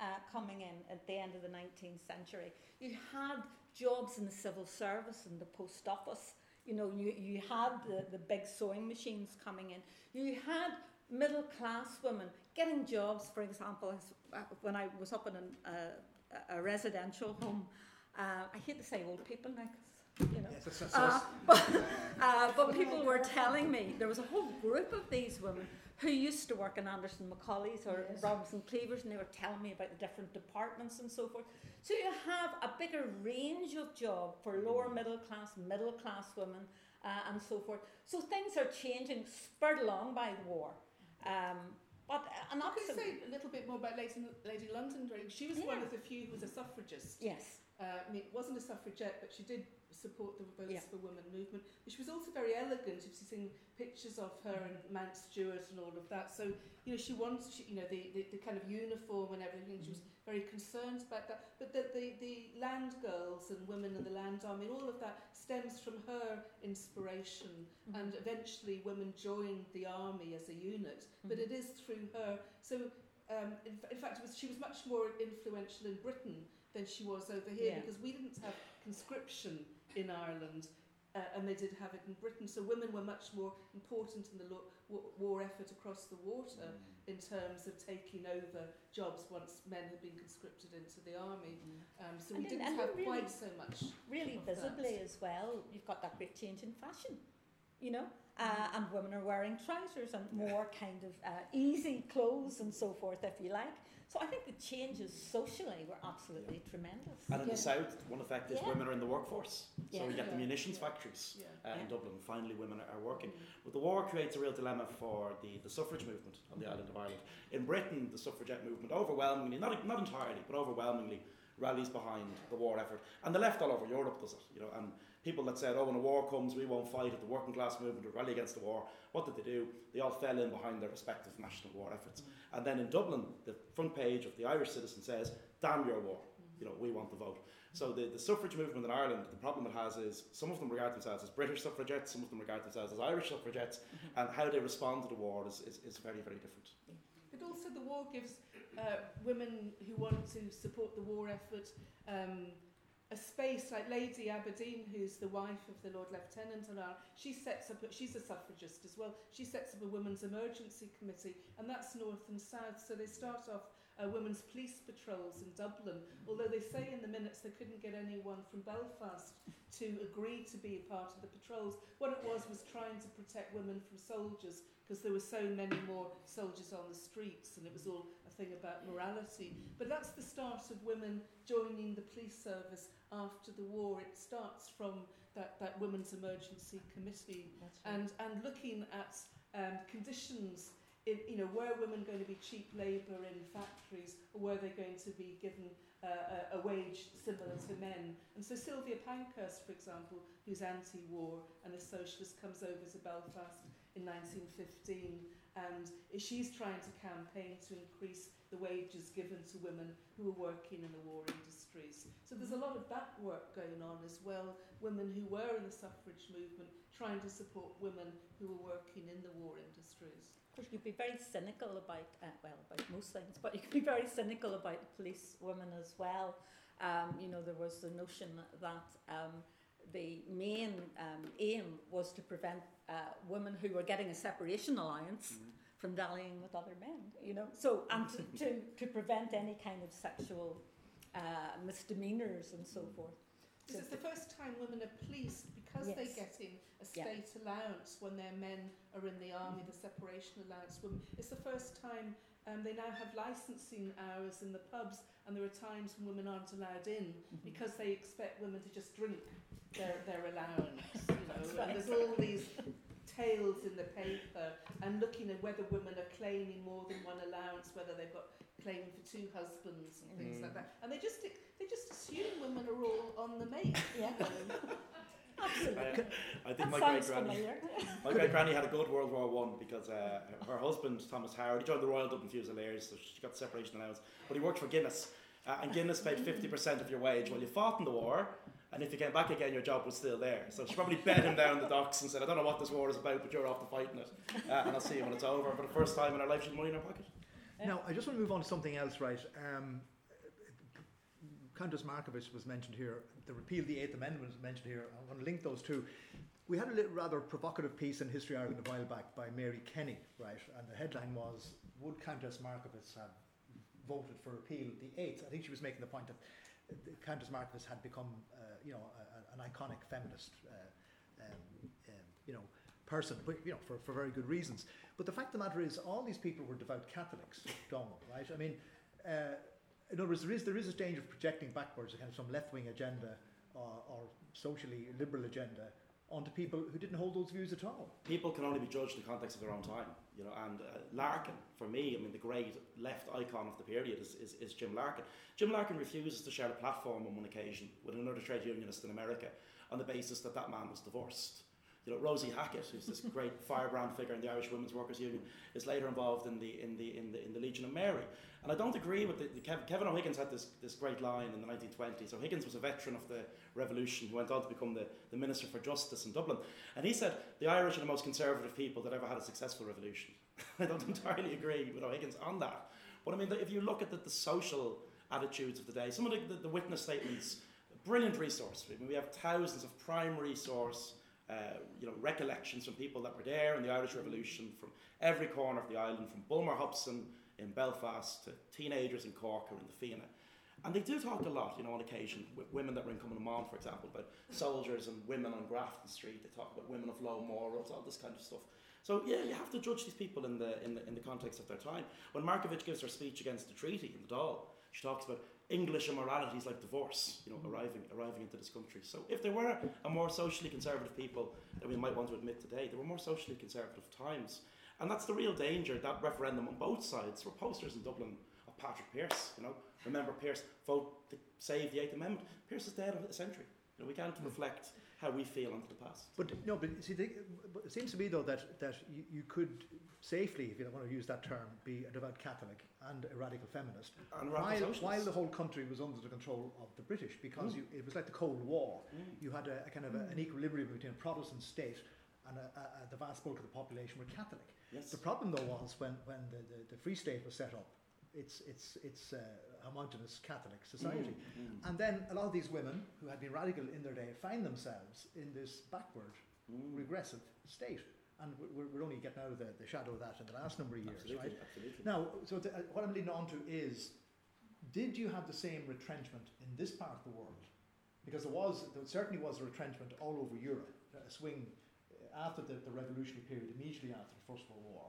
uh, coming in at the end of the 19th century. You had jobs in the civil service and the post office. You know, you, you had the, the big sewing machines coming in. You had middle class women getting jobs, for example, uh, when I was up in an, uh, a residential home. Uh, I hate to say old people now, 'cause, you know. Yes, that's, that's, Uh, [LAUGHS] but, uh, but people were telling me there was a whole group of these women who used to work in Anderson McAuley's or Yes. Robinson Cleavers, and they were telling me about the different departments and so forth. So you have a bigger range of job for lower middle class, middle class women, uh, and so forth. So things are changing, spurred along by the war. Um, but uh, and I could absolutely, say a little bit more about Lady, Lady Londonderry. She was one of the few who was a suffragist. yes, Uh, I mean, it wasn't a suffragette, but she did support the Votes Yeah. for Women movement. But she was also very elegant. If you've seen pictures of her and Mount Stewart and all of that, so you know she wants, she, you know, the, the, the kind of uniform and everything. She was very concerned about that. But the, the, the land girls and women in the land army, all of that stems from her inspiration. Mhm. And eventually, women joined the army as a unit. But Mhm. it is through her. So, um, in, in fact, it was, she was much more influential in Britain than she was over here Yeah. because we didn't have conscription in Ireland. Uh, and they did have it in Britain, so women were much more important in the lo- wa- war effort across the water Mm. in terms of taking over jobs once men had been conscripted into the army. Um, so And we then- didn't have really- quite so much. really of that. visibly as well. You've got that great change in fashion, you know, uh, Mm-hmm. and women are wearing trousers and more kind of uh, easy clothes and so forth, if you like. So I think the changes socially were absolutely tremendous. And in Yeah. the south, one effect is Yeah. women are in the workforce. So we get the munitions Yeah. factories Yeah. uh, in Yeah. Dublin. Finally, women are, are working. Mm. But the war creates a real dilemma for the, the suffrage movement on the island of Ireland. In Britain, the suffragette movement overwhelmingly, not, not entirely, but overwhelmingly rallies behind the war effort. And the left all over Europe does it. You know, and people that said, oh, when a war comes, we won't fight it, the working class movement will rally against the war. What did they do? They all fell in behind their respective national war efforts. And then in Dublin, the front page of the Irish Citizen says, damn your war. You know, we want the vote. So the, the suffrage movement in Ireland, the problem it has is some of them regard themselves as British suffragettes, some of them regard themselves as Irish suffragettes, and how they respond to the war is, is, is very, very different. But also the war gives uh, women who want to support the war effort um, a space like Lady Aberdeen, who's the wife of the Lord Lieutenant and our, she sets up, she's a suffragist as well, she sets up a women's emergency committee and that's north and south. So they start off uh, women's police patrols in Dublin, although they say in the minutes they couldn't get anyone from Belfast to agree to be a part of the patrols. What it was was trying to protect women from soldiers because there were so many more soldiers on the streets and it was all a thing about morality. But that's the start of women joining the police service after the war. It starts from that, that Women's Emergency Committee right. and, and looking at um, conditions in, you know, were women going to be cheap labour in factories or were they going to be given uh, a, a wage similar to men? And so Sylvia Pankhurst, for example, who's anti-war and a socialist, comes over to Belfast in 1915 and she's trying to campaign to increase the wages given to women who were working in the war industries. So there's a lot of that work going on as well. Women who were in the suffrage movement trying to support women who were working in the war industries. Of course, you could be very cynical about, uh, well, about most things, but you could be very cynical about the police women as well. Um, you know, there was the notion that um, the main um, aim was to prevent uh, women who were getting a separation allowance from dallying with other men, you know. So, and to, to, to prevent any kind of sexual uh, misdemeanours and so forth. This is the first time women are policed because Yes. they're getting a Yeah. state allowance when their men are in the army, the separation allowance. Women. It's the first time um, they now have licensing hours in the pubs, and there are times when women aren't allowed in because they expect women to just drink their, their allowance. You know, and there's all these tales in the paper, and looking at whether women are claiming more than one allowance, whether they've got claiming for two husbands and things like Mm. that. And they just they just assume women are all on the make. Yeah. [LAUGHS] You know. Absolutely. I, [LAUGHS] I think That my great sounds granny, familiar. my great granny had a good World War One because uh, her husband Thomas Howard he joined the Royal Dublin Fusiliers, so she got separation allowance. But he worked for Guinness, uh, and Guinness paid fifty percent of your wage while you fought in the war. And if you came back again, your job was still there. So she probably bed him down the docks and said, "I don't know what this war is about, but you're off to fighting it, uh, and I'll see you when it's over." For the first time in her life, she had money in her pocket. Now, I just want to move on to something else, right? Um, Countess Markievicz was mentioned here. The repeal of the Eighth Amendment was mentioned here. I'm going to link those two. We had a little rather provocative piece in History Ireland a while back by Mary Kenny, right? And the headline was, Would Countess Markievicz have voted for repeal of the Eighth? I think she was making the point that Countess Markievicz had become, uh, you know, a, an iconic feminist, uh, um, um, you know, person, but, you know, for, for very good reasons. But the fact of the matter is, all these people were devout Catholics, Donal, right? I mean, uh, in other words, there is, there is a danger of projecting backwards kind of some left wing agenda or, socially liberal agenda onto people who didn't hold those views at all. People can only be judged in the context of their own time, you know. And uh, Larkin, for me, I mean, the great left icon of the period is, is, is Jim Larkin. Jim Larkin refuses to share a platform on one occasion with another trade unionist in America on the basis that that man was divorced. You know, Rosie Hackett, who's this great [LAUGHS] firebrand figure in the Irish Women's Workers Union, is later involved in the in the in the, in the Legion of Mary. And I don't agree with the, the Kevin, Kevin O'Higgins had this, this great line in the 1920s. O'Higgins was a veteran of the revolution who went on to become the, the Minister for Justice in Dublin. And he said the Irish are the most conservative people that ever had a successful revolution. [LAUGHS] I don't entirely agree with O'Higgins on that. But I mean, if you look at the, the social attitudes of the day, some of the, the, the witness statements, brilliant resource. I mean, we have thousands of prime resource uh, you know, recollections from people that were there in the Irish Revolution from every corner of the island, from Bulmer Hobson in Belfast to teenagers in Cork or in the Fianna. And they do talk a lot, you know, on occasion, with women that were in Cumann for example, about soldiers and women on Grafton Street. They talk about women of low morals, all this kind of stuff. So yeah, you have to judge these people in the, in the, in the context of their time. When Markievicz gives her speech against the treaty in the Dáil, she talks about English immoralities like divorce, you know, mm. arriving arriving into this country. So if there were a more socially conservative people that we might want to admit today, there were more socially conservative times. And that's the real danger, that referendum on both sides. There were posters in Dublin of Patrick Pearse, you know. Remember Pearse, vote to save the Eighth Amendment. Pearse is dead of a century. You know, we can't mm. reflect how we feel into the past. But no, but see, the, but it seems to me though that, that you, you could safely, if you don't want to use that term, be a devout Catholic and a radical feminist, And while, while the whole country was under the control of the British, because Mm. you, it was like the Cold War. Mm. You had a, a kind of a, an equilibrium between a Protestant state and a, a, a, the vast bulk of the population were Catholic. Yes. The problem though was when, when the, the, the Free State was set up, it's, it's, it's uh, a homogenous Catholic society. Mm, mm, And then a lot of these women who had been radical in their day find themselves in this backward, mm. regressive state. And we're, we're only getting out of the, the shadow of that in the last number of years, Absolutely, right? absolutely. Now, so the, uh, what I'm leading on to is, did you have the same retrenchment in this part of the world? Because there was, there certainly was a retrenchment all over Europe, a swing uh, after the, the revolutionary period, immediately after the First World War.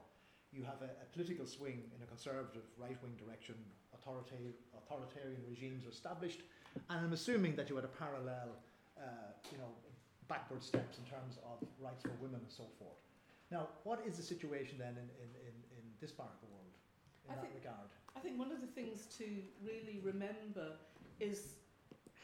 You have a, a political swing in a conservative right-wing direction, authoritarian, authoritarian regimes are established, and I'm assuming that you had a parallel, uh, you know, backward steps in terms of rights for women and so forth. Now, what is the situation then in, in, in, in this part of the world in I that think- regard? I think one of the things to really remember is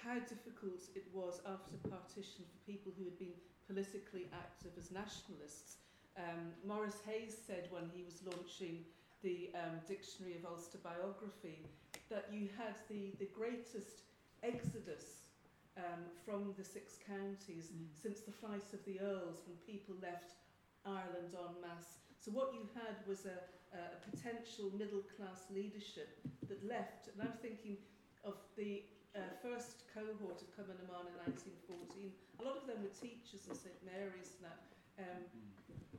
how difficult it was after partition for people who had been politically active as nationalists. Um, Maurice Hayes said when he was launching the um, Dictionary of Ulster Biography that you had the, the greatest exodus um, from the six counties Mm. since the flight of the Earls when people left Ireland en masse. So what you had was a, a potential middle class leadership that left, and I'm thinking of the uh, first cohort of Cumann in 1914. A lot of them were teachers in St Mary's now. Um,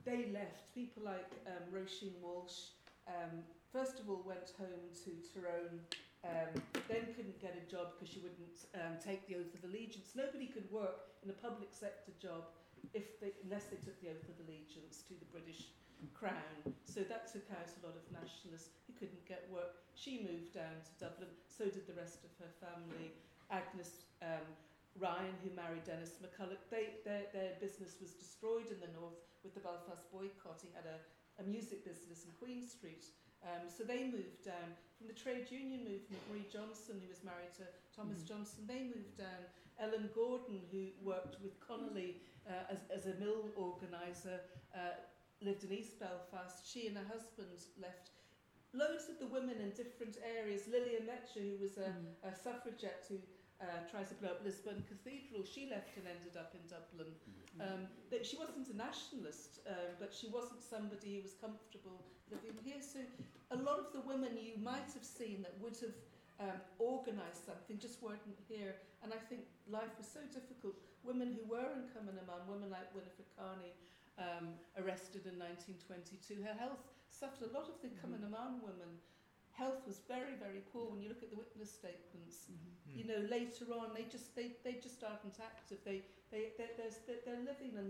they left. People like um, Roisin Walsh, um, first of all, went home to Tyrone, um, then couldn't get a job because she wouldn't um, take the oath of allegiance. Nobody could work in a public sector job if they, unless they took the oath of allegiance to the British crown. So that took out a lot of nationalists who couldn't get work. She moved down to Dublin, so did the rest of her family. Agnes um, Ryan, who married Denis McCullough, they, their, their business was destroyed in the north with the Belfast boycott. He had a, a music business in Queen Street. Um, so they moved down. From the trade union movement, Marie Johnson, who was married to Thomas Mhm. Johnson, they moved down. Ellen Gordon, who worked with Connolly uh, as, as a mill organiser, uh, lived in East Belfast. She and her husband left. Loads of the women in different areas. Lillian Metge, who was a, Mm. a suffragette who uh, tried to blow up Lisburn Cathedral, she left and ended up in Dublin. Um, that she wasn't a nationalist, um, but she wasn't somebody who was comfortable living here. So a lot of the women you might have seen that would have um, organised something just weren't here. And I think life was so difficult. Women who were in Cumann women like Winifred Carney, um, arrested in 1922, her health suffered. A lot of the Mhm. Cumann women, health was very, very poor. When you look at the witness statements, Hmm. you know, later on they just they, they just aren't active. They they they're, they're, they're- living in,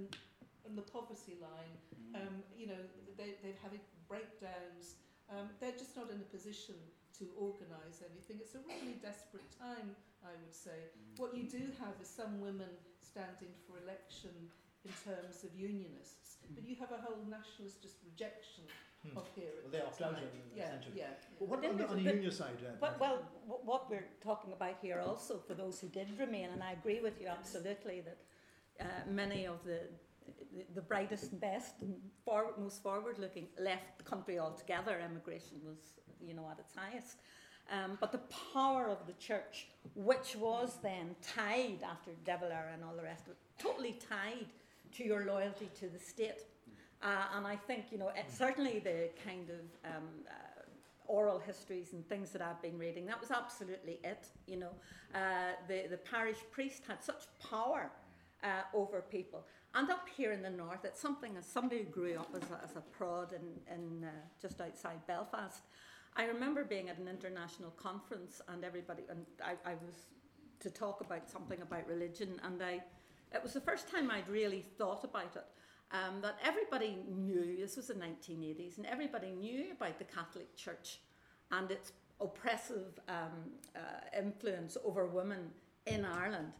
in the poverty line. Mm. Um, you know, they they're having breakdowns. Um, they're just not in a position to organise anything. It's a really desperate time, I would say. Mm. What you do have is some women standing for election in terms of unionists. But you have a whole nationalist just rejection Hmm. of here. Well, they out it, yeah, essentially. yeah, what Then on the, on the union side? Uh, But, well, what we're talking about here also, for those who did remain, and I agree with you absolutely that uh, many of the, the the brightest and best and forward, most forward-looking left the country altogether. Emigration was, you know, at its highest. Um, but the power of the church, which was then tied after De Valera and all the rest of it, totally tied to your loyalty to the state. Uh, and I think, you know, it, certainly the kind of um, uh, oral histories and things that I've been reading, that was absolutely it, you know. Uh, the, the parish priest had such power uh, over people. And up here in the north, it's something as somebody who grew up as a, as a prod in, in uh, just outside Belfast. I remember being at an international conference and everybody, and I, I was to talk about something about religion, and I, it was the first time I'd really thought about it. Um, that everybody knew, this was the 1980s, and everybody knew about the Catholic Church and its oppressive um, uh, influence over women in Ireland.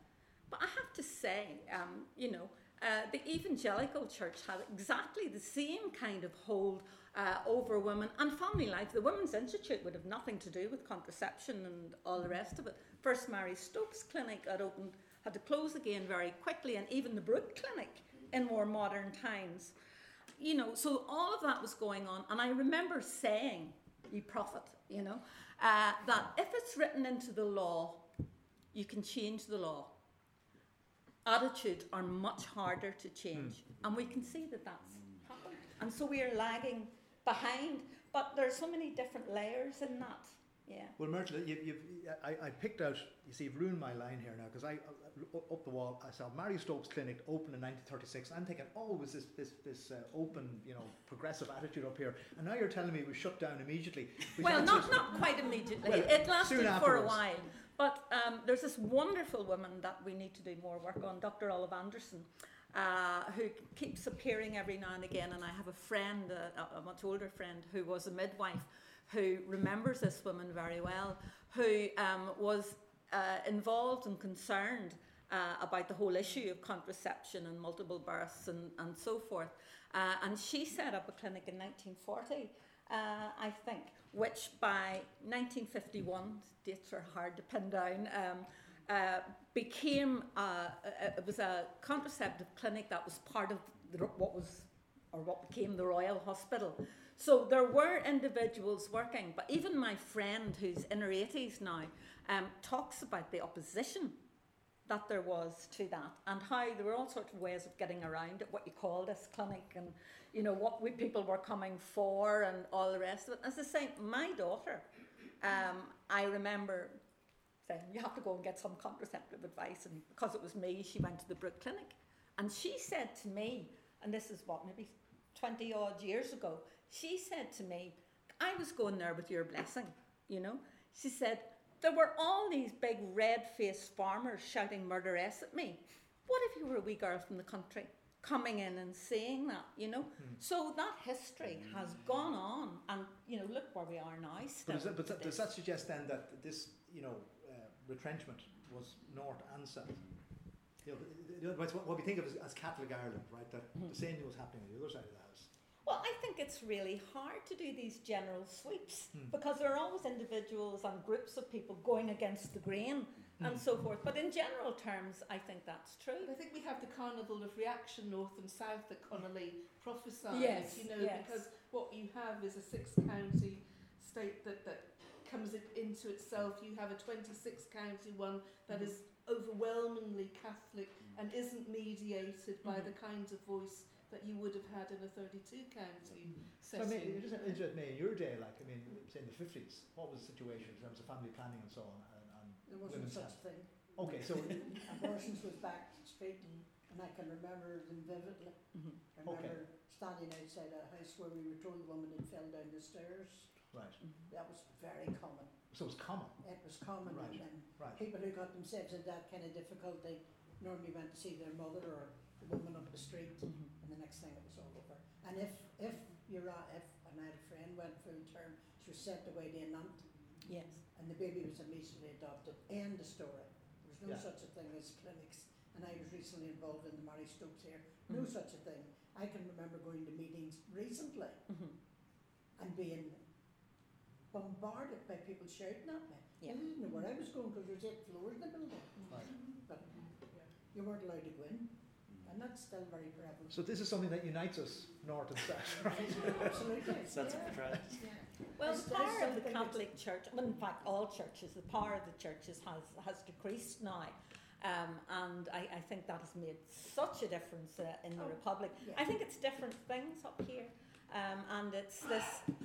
But I have to say, um, you know, uh, the evangelical church had exactly the same kind of hold uh, over women and family life. The Women's Institute would have nothing to do with contraception and all the rest of it. First Mary Stopes Clinic had opened, had to close again very quickly, and even the Brook Clinic in more modern times. You know, so all of that was going on, and I remember saying, "You prophet," you know, uh, that if it's written into the law, you can change the law. Attitudes are much harder to change, and we can see that that's happened. And so we are lagging behind, but there are so many different layers in that. Yeah. Well, Myrtle, you, you've, I, I picked out, you see, you've ruined my line here now, because I, uh, up the wall, I saw Mary Stopes Clinic open in 1936. I'm thinking, oh, was this, this, this uh, open, you know, progressive attitude up here. And now you're telling me it was shut down immediately. Well, not, not quite immediately. Well, it lasted for a while. But um, there's this wonderful woman that we need to do more work on, Dr. Olive Anderson, uh, who keeps appearing every now and again. And I have a friend, a, a much older friend, who was a midwife, who remembers this woman very well, who um, was uh, involved and concerned uh, about the whole issue of contraception and multiple births and, and so forth. Uh, and she set up a clinic in 1940, uh, I think, which by 1951, dates are hard to pin down, um, uh, became, a- it was a contraceptive clinic that was part of the, what was, or what became the Royal Hospital. So there were individuals working, but even my friend who's in her 80s now um, talks about the opposition that there was to that and how there were all sorts of ways of getting around it, what you call this clinic and, you know, what we, people were coming for and all the rest of it. As I say, my daughter, um, I remember saying, you have to go and get some contraceptive advice. And because it was me, she went to the Brook Clinic. And she said to me, and this is what, maybe 20 odd years ago, she said to me, I was going there with your blessing, you know. She said, there were all these big red faced farmers shouting murderess at me. What if you were a wee girl from the country coming in and saying that, you know? Hmm. So that history has hmm. gone on, and, you know, look where we are now. Still But, does that, but that, does that suggest then that this, you know, uh, retrenchment was north and south? You know, what we think of as, as Catholic Ireland, right? That hmm. the same thing was happening on the other side of the house. Well, I think it's really hard to do these general sweeps Hmm. because there are always individuals and groups of people going against the grain Hmm. and so forth. But in general terms, I think that's true. But I think we have the carnival of reaction north and south that Connolly prophesied. Yes, you know, yes. because what you have is a six county state that, that comes into itself. You have a 26 county one that is overwhelmingly Catholic and isn't mediated by Mhm. the kinds of voice that you would have had in a 32 county So I setting. mean, it just interested me in your day, like, I mean, say in the 50s, what was the situation in terms of family planning and so on? And, and There wasn't such health? a thing. Okay, so, [LAUGHS] Abortions was back straight, and I can remember them vividly. Mhm. I remember standing outside a house where we were told the woman had fell down the stairs. right, That was very common. so it was common, It was common, Right. and, and right. people who got themselves in that kind of difficulty normally went to see their mother or the woman up the street, Mhm. and the next thing it was all over. And if if you're a, if and I had a friend went full term, she was sent away to a nunt, Yes. and the baby was immediately adopted. End of story. There's no Yeah. such a thing as clinics and I was recently involved in the Mary Stopes here. No Mhm. such a thing. I can remember going to meetings recently Mhm. and being bombarded by people shouting at me. Yeah. I didn't know where I was going because there was eight floors in the building, Right. but you weren't allowed to go in, and that's still very prevalent. So this is something that unites us, north and south. [LAUGHS] right? Absolutely. [LAUGHS] Sense of yeah. Well, I the power of the Catholic Church, well, in fact, all churches, the power of the churches has, has decreased now. Um, and I, I think that has made such a difference uh, in the Oh, Republic. yeah. I think it's different things up here. Um, and it's this,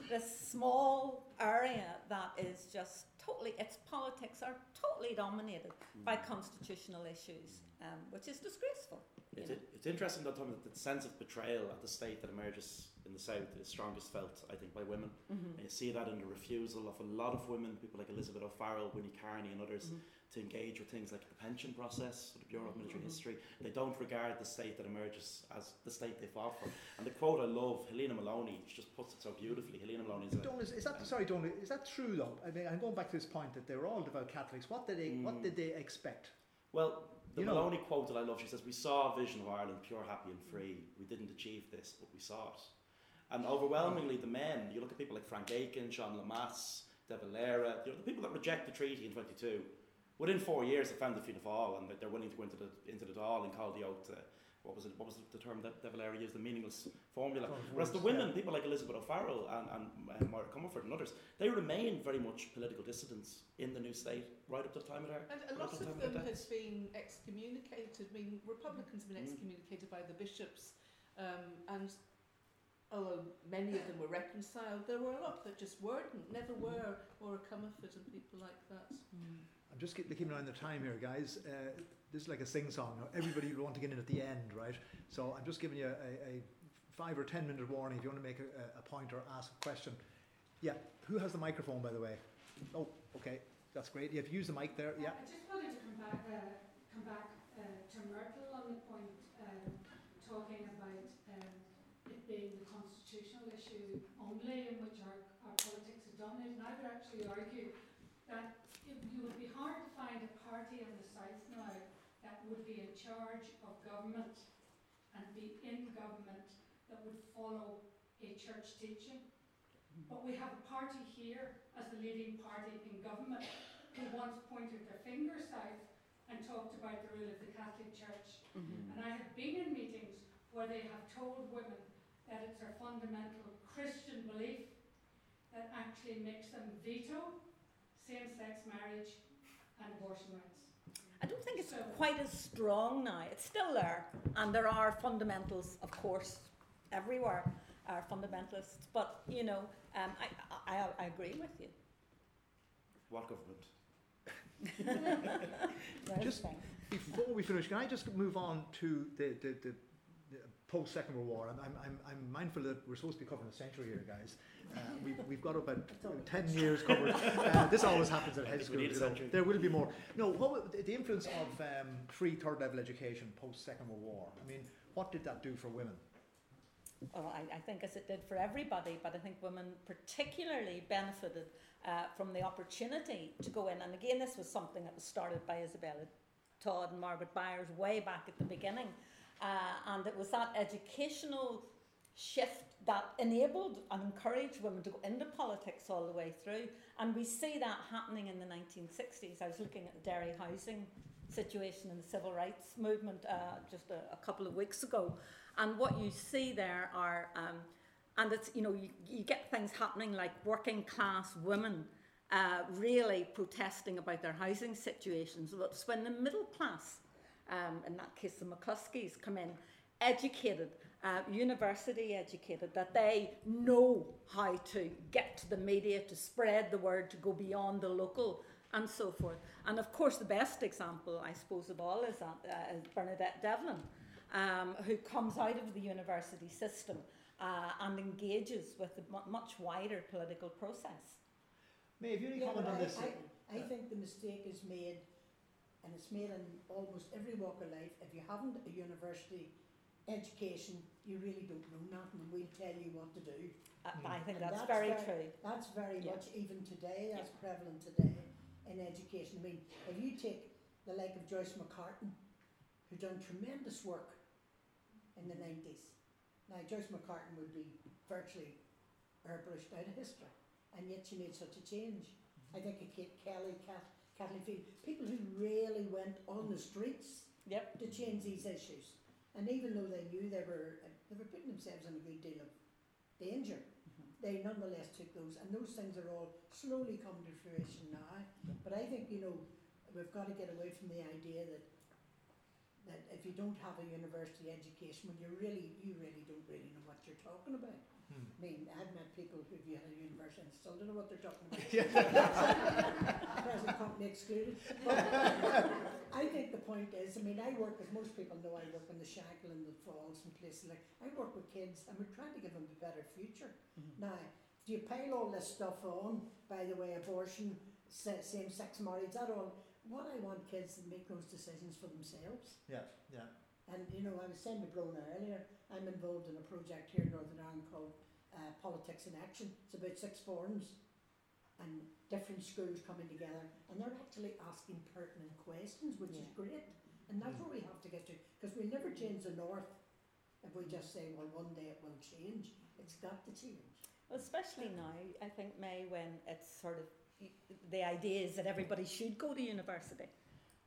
this small area that is just totally, its politics are totally dominated by constitutional issues, um, which is disgraceful. You It's, know. it's interesting that Tom, that the sense of betrayal at the state that emerges in the south is strongest felt, I think, by women. Mhm. And you see that in the refusal of a lot of women, people like Elizabeth O'Farrell, Winnie Carney, and others, Mhm. to engage with things like the pension process, or the Bureau of Military Mhm. History. They don't regard the state that emerges as the state they fought for. And the quote I love, Helena Molony she just puts it so beautifully. Helena Molony is a Donal, is, is that sorry, Donal, is that true though? I mean, I'm going back to this point that they're all devout Catholics. What did they What Mm. did they expect? Well, the You know- Molony quote that I love, she says, We saw a vision of Ireland pure, happy, and free. We didn't achieve this, but we saw it. And overwhelmingly, the men, you look at people like Frank Aiken, Sean Lemass, De Valera, you know, the people that reject the treaty in 22, within four years, they found the Fianna Fáil and they're willing to go into the, into the Dáil and call the oath. Uh, what was it? What was the term that De Valera used? The meaningless formula. Those Whereas the women, yeah. people like Elizabeth O'Farrell and, and, and Máire Comerford and others, they remain very much political dissidents in the new state right up to the time of their And a lot up to of them their have deaths. been excommunicated. I mean, Republicans have been Mm. excommunicated by the bishops, um, and although many of them were reconciled, there were a lot that just weren't, never were, or Comerford and people like that. I'm just keep, keeping an eye on the time here, guys. Uh, this is like a sing song. Everybody will want to get in at the end, right? So I'm just giving you a, a five or ten minute warning if you want to make a, a, point or ask a question. Yeah, who has the microphone, by the way? Oh, okay, that's great. You have to use the mic there. Yeah. I just wanted to come back, uh, come back uh, to Myrtle on the point, um, talking about um, it being the constitutional issue only in which our, our politics is dominated. And I would actually argue that it, you would be hard to find a party in the South now that would be in charge of government and be in government that would follow a church teaching. But we have a party here as the leading party in government who once pointed their finger south and talked about the rule of the Catholic Church. Mhm. And I have been in meetings where they have told women that it's their fundamental Christian belief that actually makes them veto same-sex marriage and abortion rights. I don't think it's So- quite as strong now. It's still there, and there are fundamentals, of course, everywhere are fundamentalists. But you know, um, I, I I agree with you. What government? [LAUGHS] Just- Before we finish, can I just move on to the, the, the, the post Second World War? I'm, I'm, I'm, I'm mindful that we're supposed to be covering a century here, guys. Uh, we've, we've got about [LAUGHS] 10 years covered. Uh, this always happens at I hedge think school. you know. century. There will be more. No, what, the, the influence of um, free third level education post Second World War. I mean, what did that do for women? Well, I, I think as it did for everybody, but I think women particularly benefited uh, from the opportunity to go in. And again, this was something that was started by Isabella Tod and Margaret Byers way back at the beginning. Uh, and it was that educational shift that enabled and encouraged women to go into politics all the way through. And we see that happening in the 1960s. I was looking at the Derry housing situation in the civil rights movement uh, just a, a couple of weeks ago. And what you see there are, um, and it's, you know, you, you get things happening like working class women uh, really protesting about their housing situations. It's when the middle class, um, in that case the McCluskeys, come in, educated, uh, university educated, that they know how to get to the media, to spread the word, to go beyond the local, and so forth. And of course, the best example, I suppose, of all is, that, uh, is Bernadette Devlin, um, who comes out of the university system uh, and engages with a much wider political process. May, have you any Yeah, comment on I- this? I, I think the mistake is made, and it's made in almost every walk of life. If you haven't a university education, you really don't know nothing, and we'll tell you what to do. Uh, Mm. I think that's, that's very very- true. That's very Yeah. much even today. That's prevalent today in education. I mean, if you take the like of Joyce McCartan, who done tremendous work in the 90s. Now, Joyce McCartan would be virtually airbrushed out of history, and yet she made such a change. I think of Kate Kelly, Cat, Kathleen Field, people who really went on the streets Yep. to change these issues. And even though they knew they were, uh, they were putting themselves in a good deal of danger, mm-hmm. they nonetheless took those, and those things are all slowly come to fruition now. But I think, you know, we've got to get away from the idea that that if you don't have a university education, when you really, you really don't really know what you're talking about. Hmm. I mean, I've met people who've had a university and still don't know what they're talking about. Present company excluded. But I think the point is, I mean, I work, as most people know, I work in the Shankill and the Falls and places like, I work with kids and we're trying to give them a better future. Now, do you pile all this stuff on, by the way, abortion, same-sex marriage, that all, what I want kids to make those decisions for themselves. Yeah, yeah. And you know, I was saying to Brona earlier, I'm involved in a project here in Northern Ireland called uh, Politics in Action. It's about six forums and different schools coming together, and they're actually asking pertinent questions, which is great. And that's what we have to get to, because we'll never change the north if we just say, well, one day it will change. It's got to change. Well, especially now, I think, May, when it's sort of the idea is that everybody should go to university,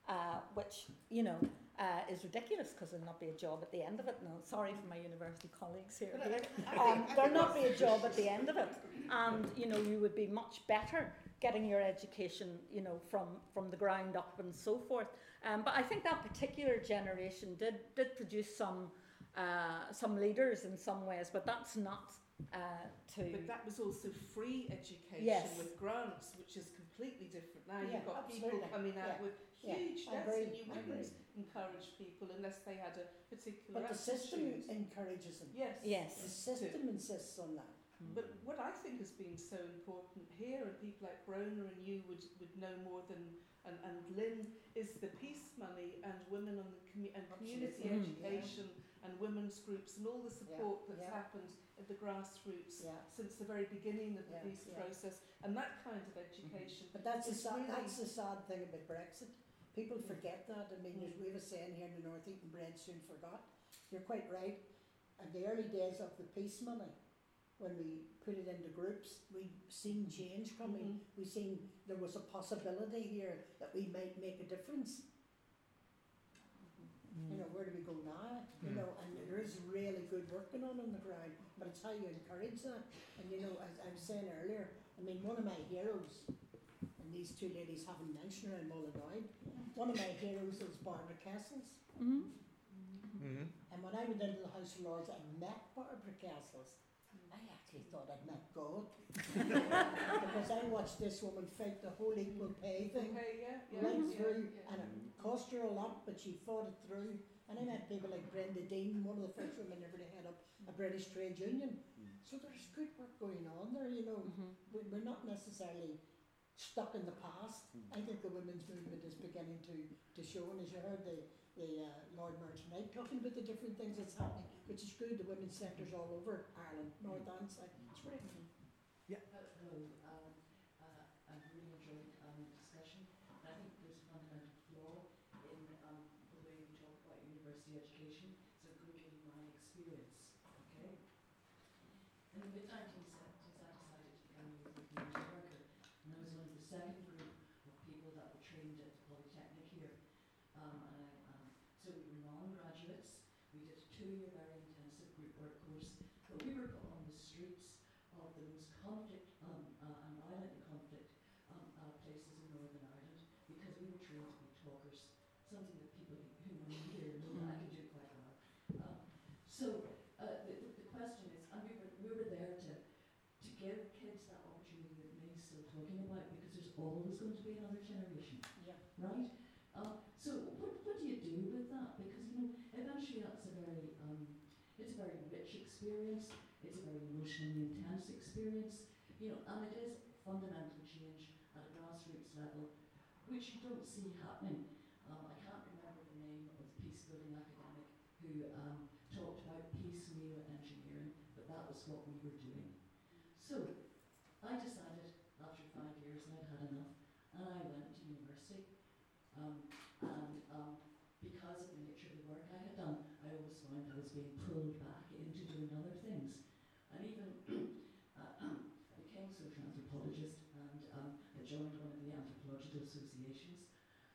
uh, which, you know, uh, is ridiculous because there'll not be a job at the end of it. No, sorry for my university colleagues here. here. Um, there'll not be a job at the end of it. [LAUGHS] And, you know, you would be much better getting your education, you know, from, from the ground up and so forth. Um, but I think that particular generation did, did produce some, uh, some leaders in some ways, but that's not uh, to... But that was also free education Yes. with grants, which is completely different. Now Yeah, you've got absolutely. people coming out Yeah. with huge I debts, and you wouldn't encourage people unless they had a particular But the system encourages them. Yes. Yes. The system insists on that. Mm. But what I think has been so important here, and people like Brona and you would, would know more than, and, and Lynn, is the peace money and women on the commu- and community. Mm. education and women's groups and all the support that's yeah. happened at the grassroots Yeah. since the very beginning of the Yeah, peace yeah. process and that kind of mm-hmm. education. But that's the sad, really- that's the sad thing about Brexit. People mm. forget that. I mean, there's mm. we have a saying here in the north, eating bread soon forgot. You're quite right. In the early days of the peace money, when we put it into groups, we seen change coming. Mhm. We seen there was a possibility here that we might make a difference. You know, where do we go now? You Mm. know, and there is really good work going on on the ground, but it's how you encourage that. And you know, as I was saying earlier, I mean, one of my heroes, and these two ladies haven't mentioned her in Mullindown, one of my heroes is Barbara Castles. hmm Mm-hmm. And when I went into the House of Lords, I met Barbara Castles. I actually thought I'd met God. [LAUGHS] because I watched this woman fight the whole equal mm. pay thing Okay, yeah, yeah, right yeah, through, yeah. and it cost her a lot, but she fought it through. And I met people like Brenda Dean, one of the first women ever to head up a British trade union. Mm. So there's good work going on there, you know. hmm We- We're not necessarily stuck in the past. Mm. I think the women's movement is beginning to, to show, and as you heard the, the uh, Lord Mayor tonight talking about the different things that's happening, which is good. The women's centres all over Ireland, north mm. and south. It's great. Hello, um, uh, I've really enjoyed um, the discussion. And I think there's a fundamental flaw in um, the way we talk about university education. So quickly, my experience, okay? In the mid-1970s, I decided to become a community worker. And I was one of the second group of people that were trained at the Polytechnic here. Um, and I, um, so we were non-graduates. We did a two-year very intensive group work course. But we were put on the streets of the most conflict um, uh, and violent conflict um, uh, places in Northern Ireland because we were trained to be talkers, something that people who know me here know that I can do quite well. Um, so uh, the, the the question is, and we were, we were there to, to give kids that opportunity that May's still talking about because there's always going to be another generation Yeah. right? Uh, so what, what do you do with that? Because you know, eventually that's a very um, it's a very rich experience. It's a very emotionally intense experience. You know, and it is fundamental change at a grassroots level, which you don't see happening. Um, I can't remember the name of the peace building academic who um, talked about piecemeal engineering, but that was what we were doing. So I decided after five years and I'd had enough, and I went to university. Um, and um, because because of the nature of the work I had done, I always found I was being pulled back into doing other things. And even uh, I became a social anthropologist and um, I joined one of the anthropological associations.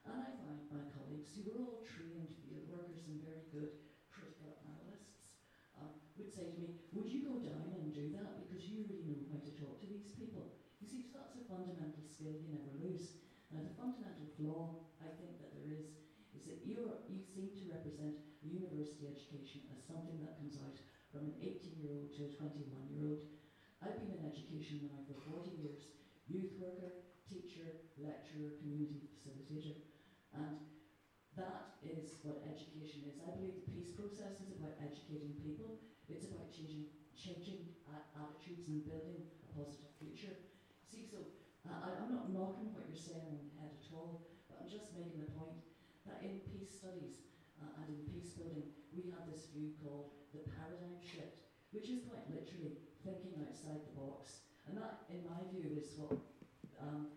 And I found my colleagues, who were all trained field workers and very good critical analysts, um, would say to me, Would you go down and do that because you really know how to talk to these people? You see, that's a fundamental skill you never lose. Now, the fundamental flaw I think that there is is that you you seem to represent university education as something that comes out from an 18 year old to a 21 year old. I've been in education now for 40 years, youth worker, teacher, lecturer, community facilitator, and that is what education is. I believe the peace process is about educating people. It's about changing, changing attitudes and building a positive future. See, so I, I'm not knocking what you're saying at all, but I'm just making the point that in peace studies uh, and in peace building, we have this view called the paradigm shift, which is quite literally thinking outside the box. And that, in my view, is what um,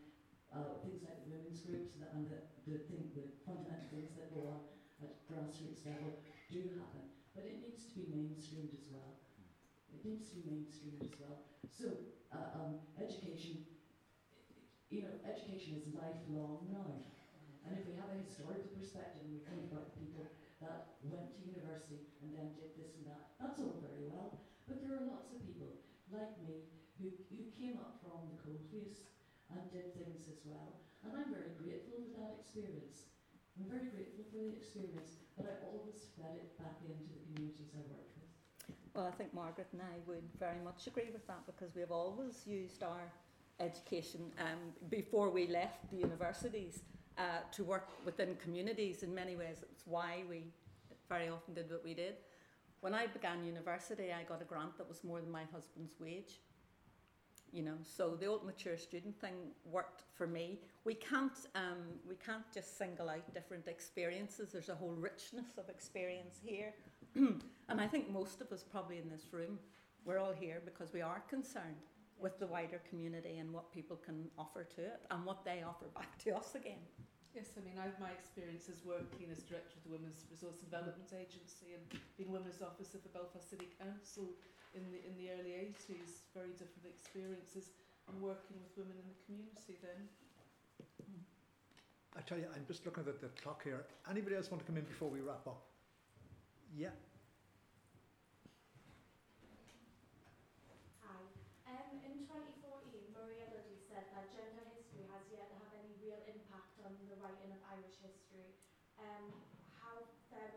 uh, things like the women's groups and the, and the, the, thing, the fundamental things that go on at grassroots level do happen. But it needs to be mainstreamed as well. It needs to be mainstreamed as well. So, uh, um, education, you know, education is lifelong now. And if we have a historical perspective and we think about the people that went to university and then did this and that. That's all very well. But there are lots of people like me who, who came up from the coalface and did things as well. And I'm very grateful for that experience. I'm very grateful for the experience, but I always fed it back into the communities I with. Well, I think Margaret and I would very much agree with that because we have always used our education um, before we left the universities uh, to work within communities in many ways. It's why we very often did what we did. When I began university, I got a grant that was more than my husband's wage. You know, so the old mature student thing worked for me. We can't, um, we can't just single out different experiences. There's a whole richness of experience here, [CLEARS THROAT] and I think most of us probably in this room, we're all here because we are concerned with the wider community and what people can offer to it and what they offer back to us again. Yes, I mean, I've my experience as working as director of the Women's Resource Development Agency and being Women's Officer for Belfast City Council in the in the early 80s. Very different experiences and working with women in the community then. I tell you, I'm just looking at the, the clock here. Anybody else want to come in before we wrap up? Yeah.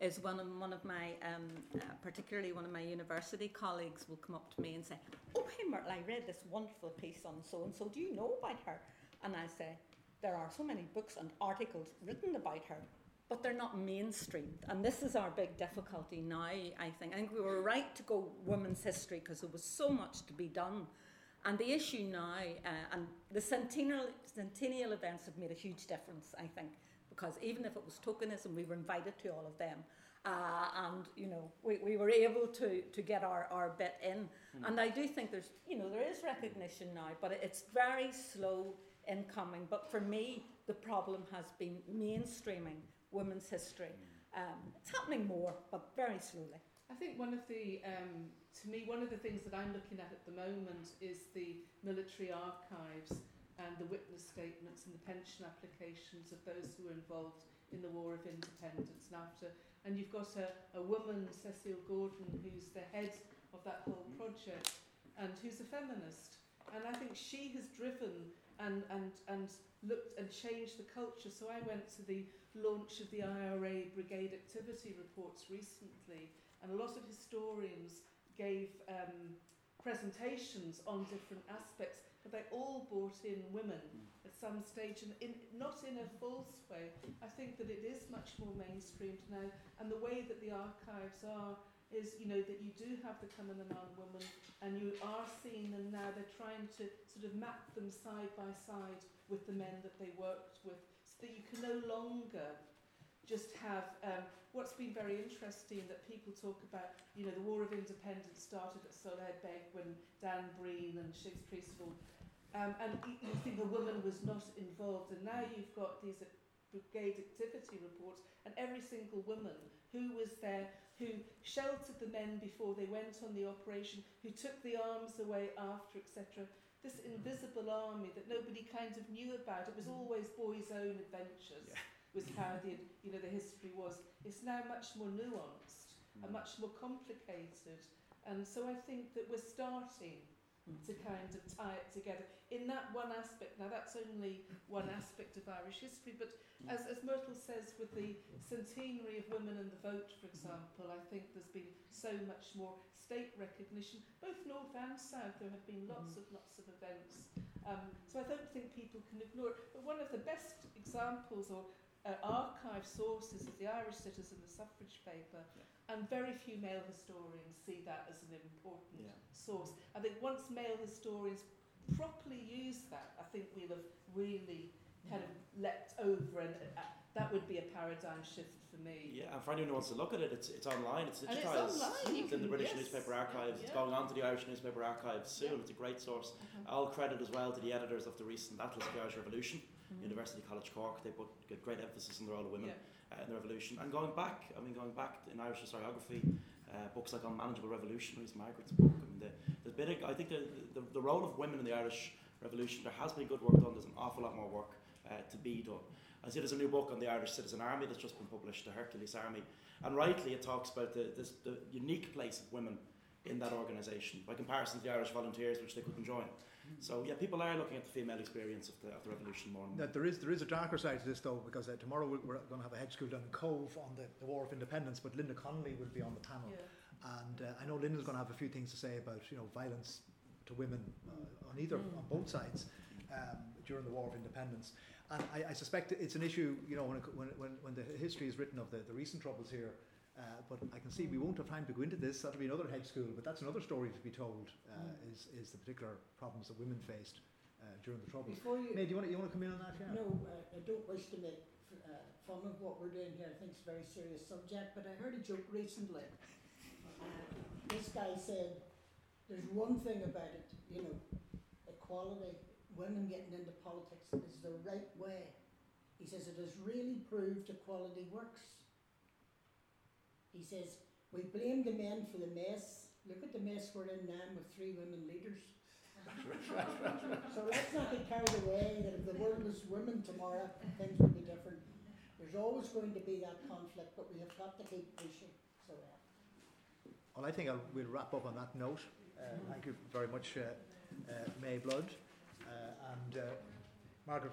is when one of my, um, uh, particularly one of my university colleagues will come up to me and say, Oh, hey, Myrtle, I read this wonderful piece on so and so. Do you know about her? And I say, There are so many books and articles written about her but they're not mainstreamed. And this is our big difficulty now, I think. I think we were right to go women's history because there was so much to be done. And the issue now, uh, and the centennial, centennial events have made a huge difference, I think, because even if it was tokenism, we were invited to all of them. Uh, and, you know, we, we were able to, to get our, our bit in. Mm. And I do think there's, you know, there is recognition now, but it's very slow in coming. But for me, the problem has been mainstreaming women's history. Um, it's happening more, but very slowly. I think one of the, um, to me, one of the things that I'm looking at at the moment is the military archives and the witness statements and the pension applications of those who were involved in the War of Independence and after. And you've got a, a woman, Cecile Gordon, who's the head of that whole project and who's a feminist. And I think she has driven and, and, and looked and changed the culture. So I went to the launch of the IRA Brigade Activity Reports recently, and a lot of historians gave um, presentations on different aspects. But they all brought in women at some stage, and in, not in a false way. I think that it is much more mainstreamed now, and the way that the archives are is, you know, that you do have the Cumann na mBan women, and you are seeing them now. They're trying to sort of map them side by side with the men that they worked with, so that you can no longer just have um, what's been very interesting that people talk about, you know, the War of Independence started at Soloheadbeg when Dan Breen and Shigs Priestful, um, and you, think a woman was not involved, and now you've got these brigade activity reports, and every single woman who was there, who sheltered the men before they went on the operation, who took the arms away after, etc. This invisible army that nobody kind of knew about. It was always boys' own adventures. Yeah was how the, you know, the history was. It's now much more nuanced and much more complicated. And so I think that we're starting to kind of tie it together in that one aspect. Now, that's only one aspect of Irish history, but as, as Myrtle says, with the centenary of women and the vote, for example, I think there's been so much more state recognition, both north and south. There have been lots and lots of events. Um, so I don't think people can ignore it. But one of the best examples or uh, archive sources of the Irish Citizen, the suffrage paper, yeah. and very few male historians see that as an important yeah. source. I think once male historians properly use that, I think we'll have really kind of leapt over, and uh, that would be a paradigm shift for me. Yeah, and for anyone who wants to look at it, it's, it's online, it's digitized. It's, online. it's in the British yes. Newspaper Archives, yeah. it's going on to the Irish Newspaper Archives soon, it's a great source. Uh-huh. All credit as well to the editors of the recent Atlas of the Irish Revolution mm. University College Cork. They put great emphasis on the role of women yeah. uh, in the revolution. And going back, I mean, going back in Irish historiography, uh, books like Unmanageable Revolutionaries, Margaret's book. I mean, the, there's been a, I think the, the, the role of women in the Irish Revolution, there has been good work done. There's an awful lot more work uh, to be done. I see there's a new book on the Irish Citizen Army that's just been published, the Hercules Army, and rightly it talks about the, this, the unique place of women in that organisation by comparison to the Irish Volunteers, which they couldn't join. So yeah, people are looking at the female experience of the, of the revolution more. And more. there is there is a darker side to this though, because uh, tomorrow we're, we're going to have a Hedge School down in Cobh on the, the War of Independence, but Linda Connolly will be on the panel, yeah. and uh, I know Linda's going to have a few things to say about you know violence to women uh, on either mm. on both sides um, during the War of Independence. And I, I suspect it's an issue, you know, when, it, when, when, when the history is written of the, the recent troubles here, uh, but I can see we won't have time to go into this. That'll be another Hedge School, but that's another story to be told. Uh, mm. Is is the particular problems that women faced uh, during the troubles? Before you, May, do you want to, you want to come in on that? Yeah. No, uh, I don't wish to make uh, fun of what we're doing here. I think it's a very serious subject. But I heard a joke recently. this guy said, "There's one thing about it, you know, equality, women getting into politics is the right way." He says it has really proved equality works. He says, We blame the men for the mess. Look at the mess we're in now with three women leaders. [LAUGHS] so let's not get carried away that if the world was women tomorrow, things would be different. There's always going to be that conflict, but we have got to keep pushing. So, uh, well, I think I'll, we'll wrap up on that note. Uh, thank you very much, uh, uh May Blood uh, and uh, Margaret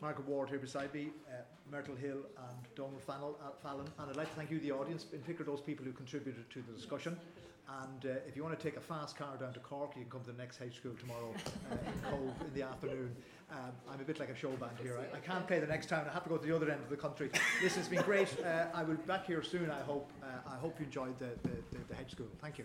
Margaret Ward here beside me, uh, Myrtle Hill and Donal uh, Fallon. And I'd like to thank you, the audience, in particular those people who contributed to the discussion. And uh, if you want to take a fast car down to Cork, you can come to the next Hedge School tomorrow uh, in Cobh in the afternoon. Um, I'm a bit like a show band here. I, I, can't play the next town. I have to go to the other end of the country. This has been great. Uh, I will be back here soon, I hope. Uh, I hope you enjoyed the, the, the, the Hedge School. Thank you.